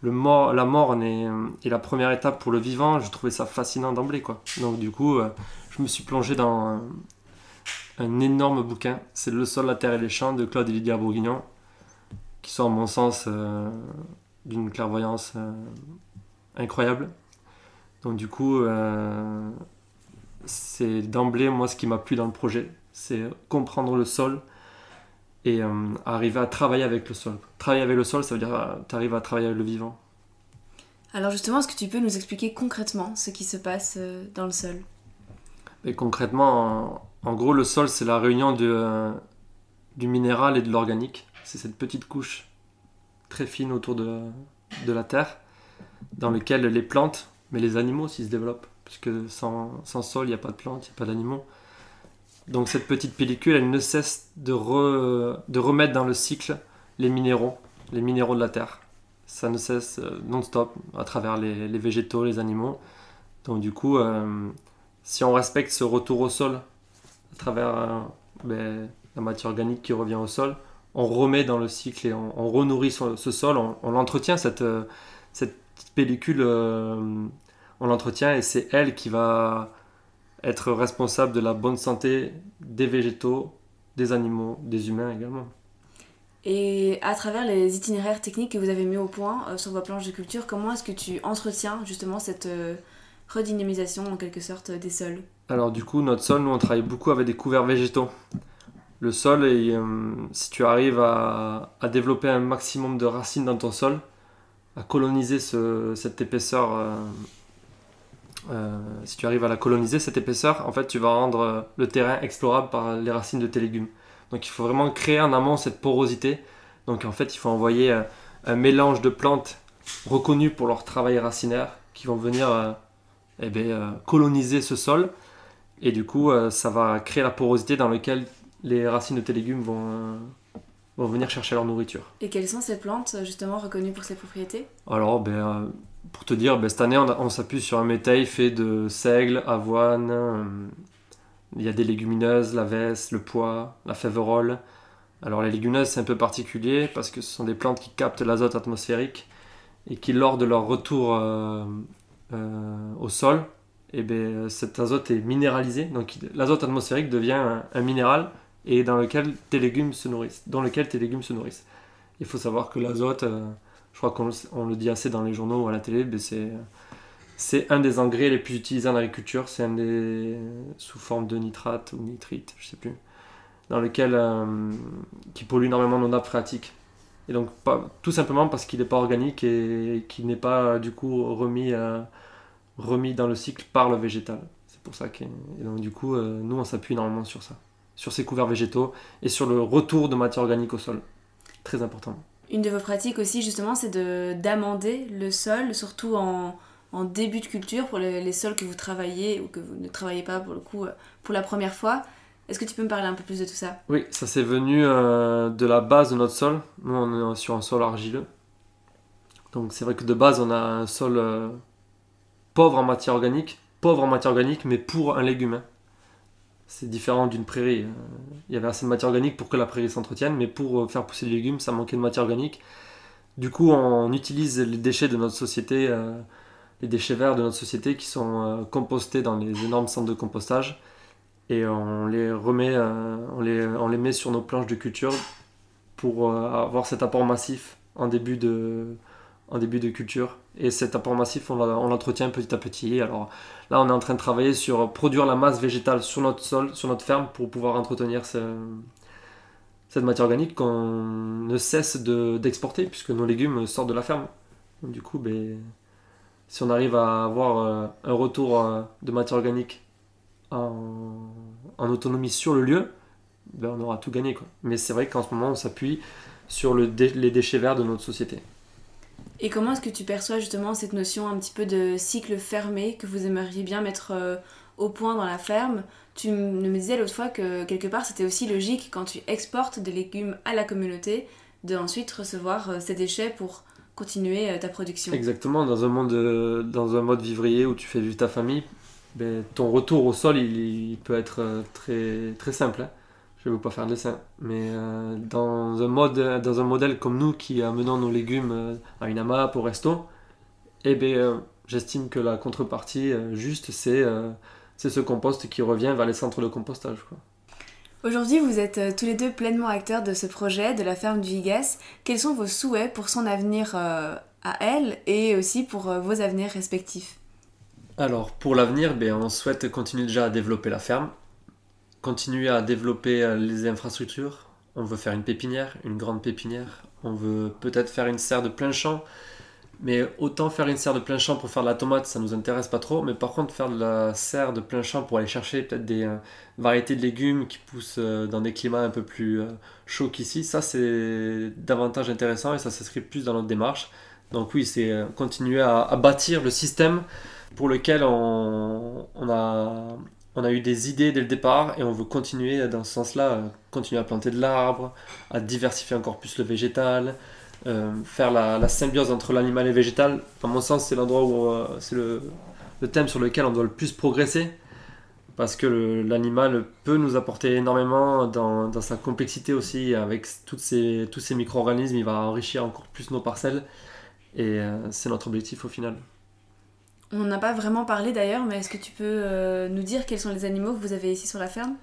mort, la morne est, est, la première étape pour le vivant. Je trouvais ça fascinant d'emblée. Quoi. Donc du coup, euh, je me suis plongé dans un, énorme bouquin. C'est Le sol, la terre et les champs de Claude Lydia Bourguignon qui sont, à mon sens, euh, d'une clairvoyance euh, incroyable. Donc, du coup, euh, c'est d'emblée, moi, ce qui m'a plu dans le projet, c'est comprendre le sol et arriver à travailler avec le sol. Travailler avec le sol, ça veut dire tu arrives à travailler avec le vivant. Alors justement, est-ce que tu peux nous expliquer concrètement ce qui se passe dans le sol? Et Concrètement, en, gros, le sol, c'est la réunion du minéral et de l'organique c'est cette petite couche très fine autour de, de la terre dans laquelle les plantes, mais les animaux aussi se développent, puisque sans, sans sol, il n'y a pas de plantes, il n'y a pas d'animaux. Donc cette petite pellicule, elle ne cesse de, remettre dans le cycle les minéraux, les minéraux de la terre. Ça ne cesse euh, non-stop à travers les, végétaux, les animaux. Donc du coup, euh, si on respecte ce retour au sol à travers euh, ben, la matière organique qui revient au sol, on remet dans le cycle et on, renourrit ce, sol, on, l'entretient, cette, cette pellicule, on l'entretient et c'est elle qui va être responsable de la bonne santé des végétaux, des animaux, des humains également. Et à travers les itinéraires techniques que vous avez mis au point euh, sur vos planches de culture, comment est-ce que tu entretiens justement cette redynamisation en quelque sorte des sols? Alors du coup, notre sol, nous on travaille beaucoup avec des couverts végétaux le sol, et, euh, si tu arrives à, développer un maximum de racines dans ton sol, à coloniser cette épaisseur, euh, euh, si tu arrives à la coloniser, cette épaisseur, en fait, tu vas rendre le terrain explorable par les racines de tes légumes. Donc il faut vraiment créer en amont cette porosité. Donc en fait, il faut envoyer un mélange de plantes reconnues pour leur travail racinaire qui vont venir eh ben, coloniser ce sol. Et du coup, ça va créer la porosité dans laquelle les racines de tes légumes vont, euh, vont venir chercher leur nourriture. Et quelles sont ces plantes justement reconnues pour ces propriétés? Alors, ben, euh, pour te dire, ben, cette année on, s'appuie sur un métail fait de seigle, avoine, euh, il y a des légumineuses, la veste, le pois, la fèverole. Alors les légumineuses c'est un peu particulier parce que ce sont des plantes qui captent l'azote atmosphérique et qui lors de leur retour au sol, et eh ben, cet azote est minéralisé. Donc l'azote atmosphérique devient un minéral et dans lequel tes légumes se nourrissent, dans lequel tes légumes se nourrissent. Il faut savoir que l'azote, euh, je crois qu'on le, dit assez dans les journaux ou à la télé, c'est un des engrais les plus utilisés en agriculture. C'est un des sous forme de nitrate ou nitrite, je sais plus, dans lequel euh, qui pollue énormément nos nappes phréatiques. Et donc tout simplement parce qu'il n'est pas organique et qu'il n'est pas du coup remis euh, remis dans le cycle par le végétal. C'est pour ça que du coup nous on s'appuie énormément sur ça sur ces couverts végétaux et sur le retour de matière organique au sol. Très important. Une de vos pratiques aussi, justement, c'est d'amender le sol, surtout en, début de culture, pour les, sols que vous travaillez ou que vous ne travaillez pas pour le coup euh, pour la première fois. Est-ce que tu peux me parler un peu plus de tout ça? Oui, ça c'est venu euh, de la base de notre sol. Nous, on est sur un sol argileux. Donc c'est vrai que de base, on a un sol euh, pauvre en matière organique, pauvre en matière organique, mais pour un légume. Hein c'est différent d'une prairie. Euh, il y avait assez de matière organique pour que la prairie s'entretienne, mais pour euh, faire pousser des légumes, ça manquait de matière organique. Du coup, on utilise les déchets de notre société, euh, les déchets verts de notre société qui sont compostés dans les énormes centres de compostage et on les remet, on, les, on les met sur nos planches de culture pour avoir cet apport massif en début de, en début de culture. Et cet apport massif, on l'entretient petit à petit. Alors là, on est en train de travailler sur produire la masse végétale sur notre sol, sur notre ferme, pour pouvoir entretenir cette matière organique qu'on ne cesse d'exporter, puisque nos légumes sortent de la ferme. du coup, ben, si on arrive à avoir euh, un retour euh, de matière organique en, autonomie sur le lieu, ben, on aura tout gagné. Mais c'est vrai qu'en ce moment, on s'appuie sur le les déchets verts de notre société. Et comment est-ce que tu perçois justement cette notion un petit peu de cycle fermé que vous aimeriez bien mettre euh, au point dans la ferme? Tu me disais l'autre fois que quelque part c'était aussi logique quand tu exportes des légumes à la communauté de ensuite recevoir euh, ces déchets pour continuer euh, ta production. Exactement, dans un monde, dans un mode vivrier où tu fais vivre ta famille, ben, ton retour au sol il, peut être très, très simple. Hein je ne veux pas faire de dessin, mais euh, dans, un mode, dans un modèle comme nous qui amenons nos légumes euh, à une AMAP, au resto, eh bien, euh, j'estime que la contrepartie juste, c'est ce compost qui revient vers les centres de compostage. Aujourd'hui, vous êtes tous les deux pleinement acteurs de ce projet, de la ferme du Higas. Quels sont vos souhaits pour son avenir à elle et aussi pour vos avenirs respectifs? Alors, pour l'avenir, ben, on souhaite continuer déjà à développer la ferme continuer à développer euh, les infrastructures. On veut faire une pépinière, une grande pépinière. On veut peut-être faire une serre de plein champ. Mais autant faire une serre de plein champ pour faire de la tomate, ça nous intéresse pas trop. Mais par contre, faire de la serre de plein champ pour aller chercher peut-être des euh, variétés de légumes qui poussent euh, dans des climats un peu plus chauds qu'ici, ça c'est davantage intéressant et ça s'inscrit plus dans notre démarche. Donc oui, c'est continuer à, bâtir le système pour lequel on, on a on a eu des idées dès le départ et on veut continuer dans ce sens-là, euh, continuer à planter de l'arbre, à diversifier encore plus le végétal, euh, faire la, symbiose entre l'animal et le végétal. À mon sens, c'est l'endroit où euh, c'est le, thème sur lequel on doit le plus progresser parce que l'animal peut nous apporter énormément dans, sa complexité aussi, avec tous ces micro-organismes, il va enrichir encore plus nos parcelles et c'est notre objectif au final. On n'a pas vraiment parlé d'ailleurs, mais est-ce que tu peux euh, nous dire quels sont les animaux que vous avez ici sur la ferme?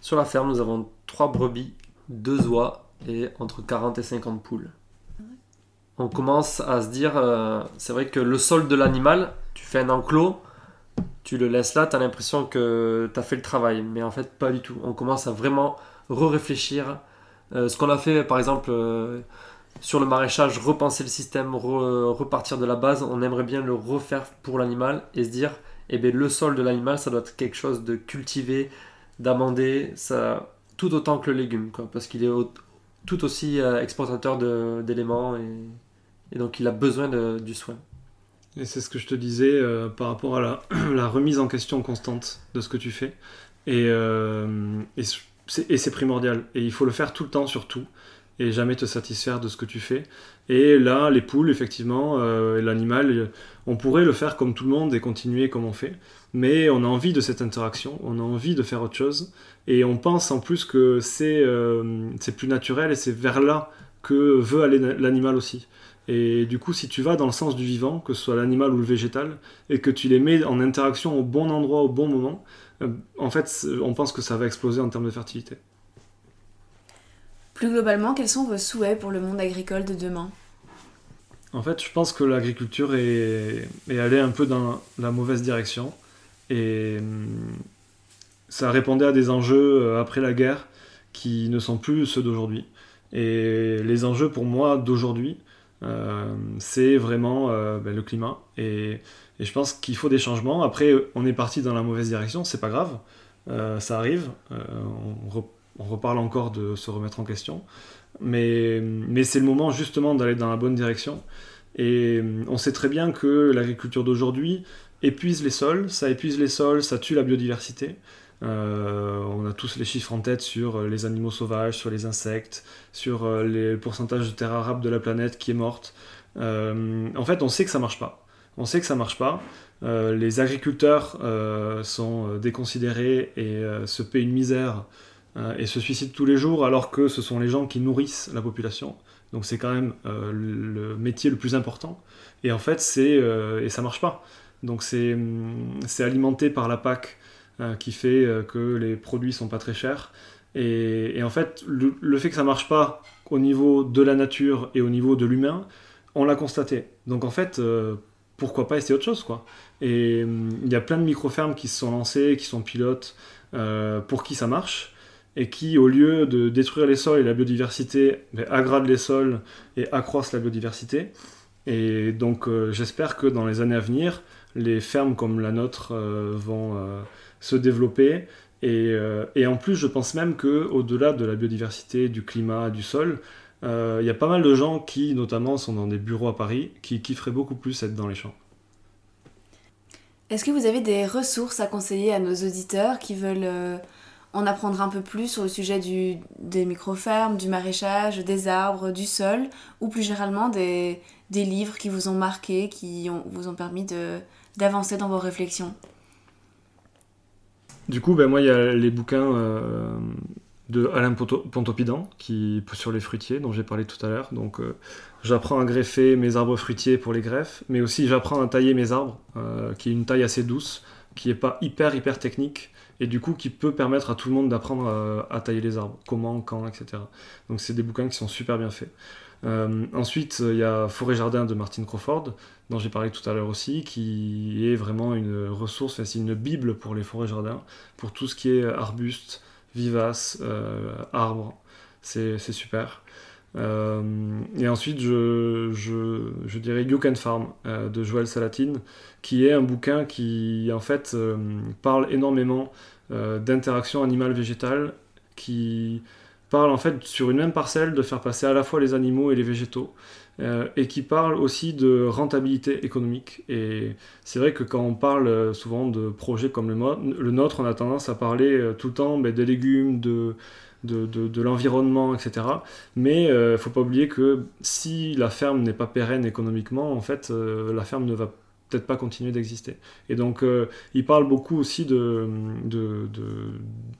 Sur la ferme, nous avons trois brebis, deux oies et entre 40 et 50 poules. On commence à se dire, euh, c'est vrai que le sol de l'animal, tu fais un enclos, tu le laisses là, tu as l'impression que tu as fait le travail, mais en fait pas du tout. On commence à vraiment re-réfléchir. Euh, ce qu'on a fait par exemple sur le maraîchage, repenser le système, repartir de la base, on aimerait bien le refaire pour l'animal et se dire, eh bien, le sol de l'animal, ça doit être quelque chose de cultivé, d'amendé, ça, tout autant que le légume, quoi, parce qu'il est tout aussi euh, exportateur d'éléments et, donc il a besoin du soin. Et c'est ce que je te disais euh, par rapport à la, remise en question constante de ce que tu fais. Et, euh, et c'est primordial. Et il faut le faire tout le temps, surtout et jamais te satisfaire de ce que tu fais. Et là, les poules, effectivement, euh, l'animal, on pourrait le faire comme tout le monde et continuer comme on fait, mais on a envie de cette interaction, on a envie de faire autre chose, et on pense en plus que c'est euh, plus naturel et c'est vers là que veut aller l'animal aussi. Et du coup, si tu vas dans le sens du vivant, que ce soit l'animal ou le végétal, et que tu les mets en interaction au bon endroit, au bon moment, euh, en fait, on pense que ça va exploser en termes de fertilité. Plus globalement, quels sont vos souhaits pour le monde agricole de demain En fait, je pense que l'agriculture est, allée un peu dans la mauvaise direction. Et hum, ça répondait à des enjeux euh, après la guerre qui ne sont plus ceux d'aujourd'hui. Et les enjeux pour moi d'aujourd'hui, euh, c'est vraiment euh, ben, le climat. Et, je pense qu'il faut des changements. Après, on est parti dans la mauvaise direction, c'est pas grave. ça arrive. On reparle encore de se remettre en question. Mais, c'est le moment justement d'aller dans la bonne direction. Et on sait très bien que l'agriculture d'aujourd'hui épuise les sols, ça épuise les sols, ça tue la biodiversité. Euh, on a tous les chiffres en tête sur les animaux sauvages, sur les insectes, sur euh, les pourcentages de terre arable de la planète qui est morte. Euh, en fait, on sait que ça marche pas. On sait que ça marche pas. les agriculteurs sont déconsidérés et se paient une misère euh, et se suicident tous les jours alors que ce sont les gens qui nourrissent la population. Donc c'est quand même euh, le métier le plus important. Et en fait, c'est et ça marche pas. Donc c'est hum, alimenté par la PAC qui fait que les produits sont pas très chers. Et, en fait, le, fait que ça marche pas au niveau de la nature et au niveau de l'humain, on l'a constaté. Donc en fait, pourquoi pas essayer autre chose quoi Et hum, il y a plein de micro-fermes qui se sont lancées, qui sont pilotes, pour qui ça marche et qui, au lieu de détruire les sols et la biodiversité, aggravent les sols et accroissent la biodiversité. Et donc euh, j'espère que dans les années à venir, les fermes comme la nôtre euh, vont euh, se développer. Et, en plus, je pense même qu'au-delà de la biodiversité, du climat, du sol, il y a pas mal de gens qui, notamment, sont dans des bureaux à Paris, qui kifferaient beaucoup plus être dans les champs. Est-ce que vous avez des ressources à conseiller à nos auditeurs qui veulent en apprendre un peu plus sur le sujet du, des micro-fermes, du maraîchage, des arbres, du sol, ou plus généralement des, des livres qui vous ont marqué, qui vous ont permis d'avancer dans vos réflexions Du coup, ben moi, il y a les bouquins euh, de Alain Pontopidan qui, sur les fruitiers, dont j'ai parlé tout à l'heure. Donc, euh, j'apprends à greffer mes arbres fruitiers pour les greffes, mais aussi j'apprends à tailler mes arbres, euh, qui est une taille assez douce, qui n'est pas hyper, hyper technique et du coup qui peut permettre à tout le monde d'apprendre à, tailler les arbres, comment, quand, etc. Donc c'est des bouquins qui sont super bien faits. Euh, ensuite, il y a Forêt Jardin de Martin Crawford, dont j'ai parlé tout à l'heure aussi, qui est vraiment une ressource, c'est une bible pour les forêts jardins, pour tout ce qui est arbustes, vivaces, euh, arbres. C'est super. Euh, et ensuite, je, dirais You Can Farm de Joël Salatine, qui est un bouquin qui en fait euh, parle énormément euh, d'interaction animale-végétale, qui parle en fait sur une même parcelle de faire passer à la fois les animaux et les végétaux, euh, et qui parle aussi de rentabilité économique. Et c'est vrai que quand on parle souvent de projets comme le, nôtre, on a tendance à parler tout le temps ben, des légumes, de, de, l'environnement, etc. Mais il ne faut pas oublier que si la ferme n'est pas pérenne économiquement, en fait, la ferme ne va peut-être pas continuer d'exister. Et donc, euh, il parle beaucoup aussi de,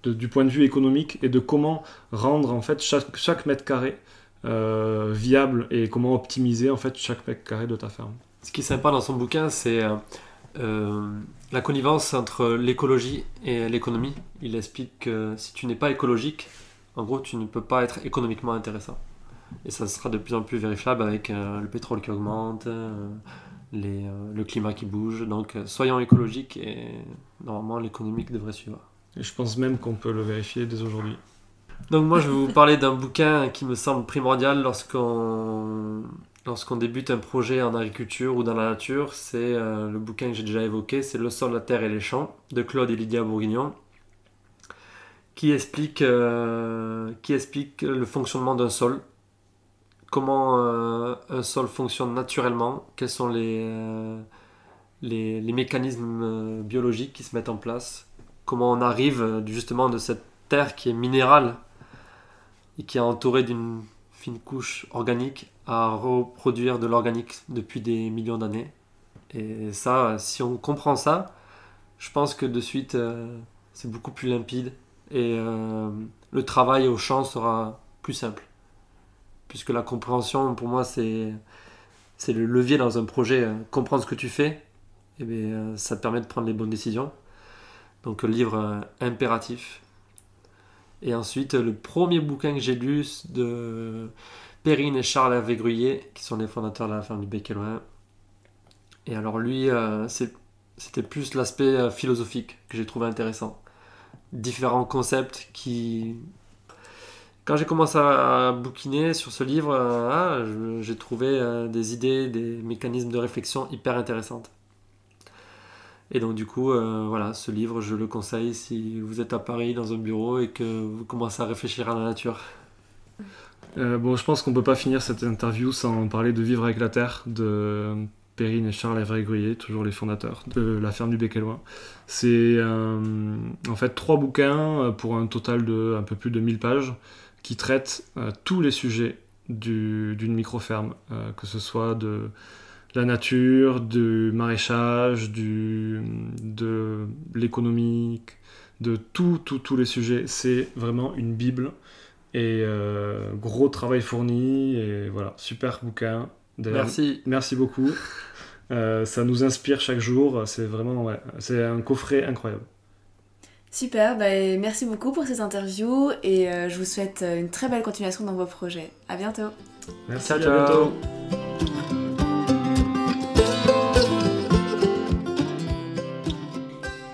du point de vue économique et de comment rendre en fait chaque, chaque mètre carré euh, viable et comment optimiser en fait chaque mètre carré de ta ferme. Ce qui est sympa dans son bouquin, c'est euh, la connivence entre l'écologie et l'économie. Il explique que si tu n'es pas écologique, en gros, tu ne peux pas être économiquement intéressant. Et ça sera de plus en plus vérifiable avec le pétrole qui augmente, euh, le climat qui bouge. Donc euh, soyons écologiques et normalement l'économique devrait suivre. Et je pense même qu'on peut le vérifier dès aujourd'hui. Donc moi je vais vous parler d'un bouquin qui me semble primordial lorsqu'on lorsqu'on débute un projet en agriculture ou dans la nature. C'est euh, le bouquin que j'ai déjà évoqué, c'est Le sol, la terre et les champs de Claude et Lydia Bourguignon qui explique, qui explique le fonctionnement d'un sol. Comment euh, un sol fonctionne naturellement, quels sont les, euh, les, mécanismes euh, biologiques qui se mettent en place, comment on arrive justement de cette terre qui est minérale et qui est entourée d'une fine couche organique à reproduire de l'organique depuis des millions d'années. Et ça, si on comprend ça, je pense que de suite, c'est beaucoup plus limpide et le travail au champ sera plus simple puisque la compréhension, pour moi, c'est, le levier dans un projet. Euh, comprendre ce que tu fais, et eh euh, ça te permet de prendre les bonnes décisions. Donc, livre euh, impératif. Et ensuite, le premier bouquin que j'ai lu de Perrine et Charles Hervé qui sont les fondateurs de la ferme du Bec et alors, lui, c'était plus l'aspect philosophique que j'ai trouvé intéressant. Différents concepts qui quand j'ai commencé à bouquiner sur ce livre, euh, ah, j'ai trouvé euh, des idées, des mécanismes de réflexion hyper intéressantes. Et donc du coup, euh, voilà, ce livre, je le conseille si vous êtes à Paris dans un bureau et que vous commencez à réfléchir à la nature. bon, je pense qu'on peut pas finir cette interview sans parler de Vivre avec la Terre de Perrine et Charles Évray-Gruyer, toujours les fondateurs de la ferme du Bec loin. C'est en fait trois bouquins pour un total de un peu plus de 1000 pages qui traite euh, tous les sujets d'une micro-ferme, euh, que ce soit de la nature, du maraîchage, de l'économique, de tous tout, tous les sujets. C'est vraiment une bible Et gros travail fourni, et voilà, super bouquin. Merci. Merci beaucoup. ça nous inspire chaque jour. C'est vraiment, ouais, c'est un coffret incroyable. Super, bah, merci beaucoup pour cette interview et je vous souhaite une très belle continuation dans vos projets. À bientôt. Merci, à bientôt.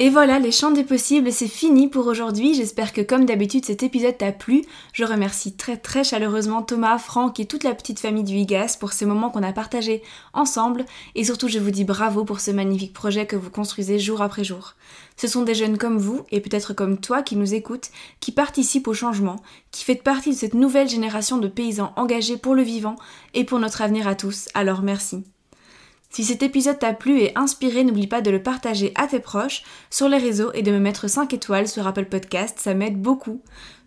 Et voilà, les champs des possibles, c'est fini pour aujourd'hui. J'espère que comme d'habitude cet épisode t'a plu. Je remercie très très chaleureusement Thomas, Franck et toute la petite famille du IGAS pour ces moments qu'on a partagés ensemble. Et surtout, je vous dis bravo pour ce magnifique projet que vous construisez jour après jour. Ce sont des jeunes comme vous, et peut-être comme toi qui nous écoutent, qui participent au changement, qui faites partie de cette nouvelle génération de paysans engagés pour le vivant et pour notre avenir à tous. Alors merci. Si cet épisode t'a plu et inspiré, n'oublie pas de le partager à tes proches sur les réseaux et de me mettre 5 étoiles sur Apple Podcast, ça m'aide beaucoup.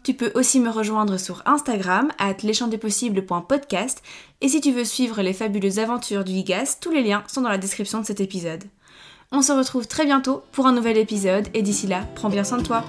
Tu peux aussi me rejoindre sur Instagram, at leschantsdespossibles.podcast, et si tu veux suivre les fabuleuses aventures du IGAS, tous les liens sont dans la description de cet épisode. On se retrouve très bientôt pour un nouvel épisode, et d'ici là, prends bien soin de toi.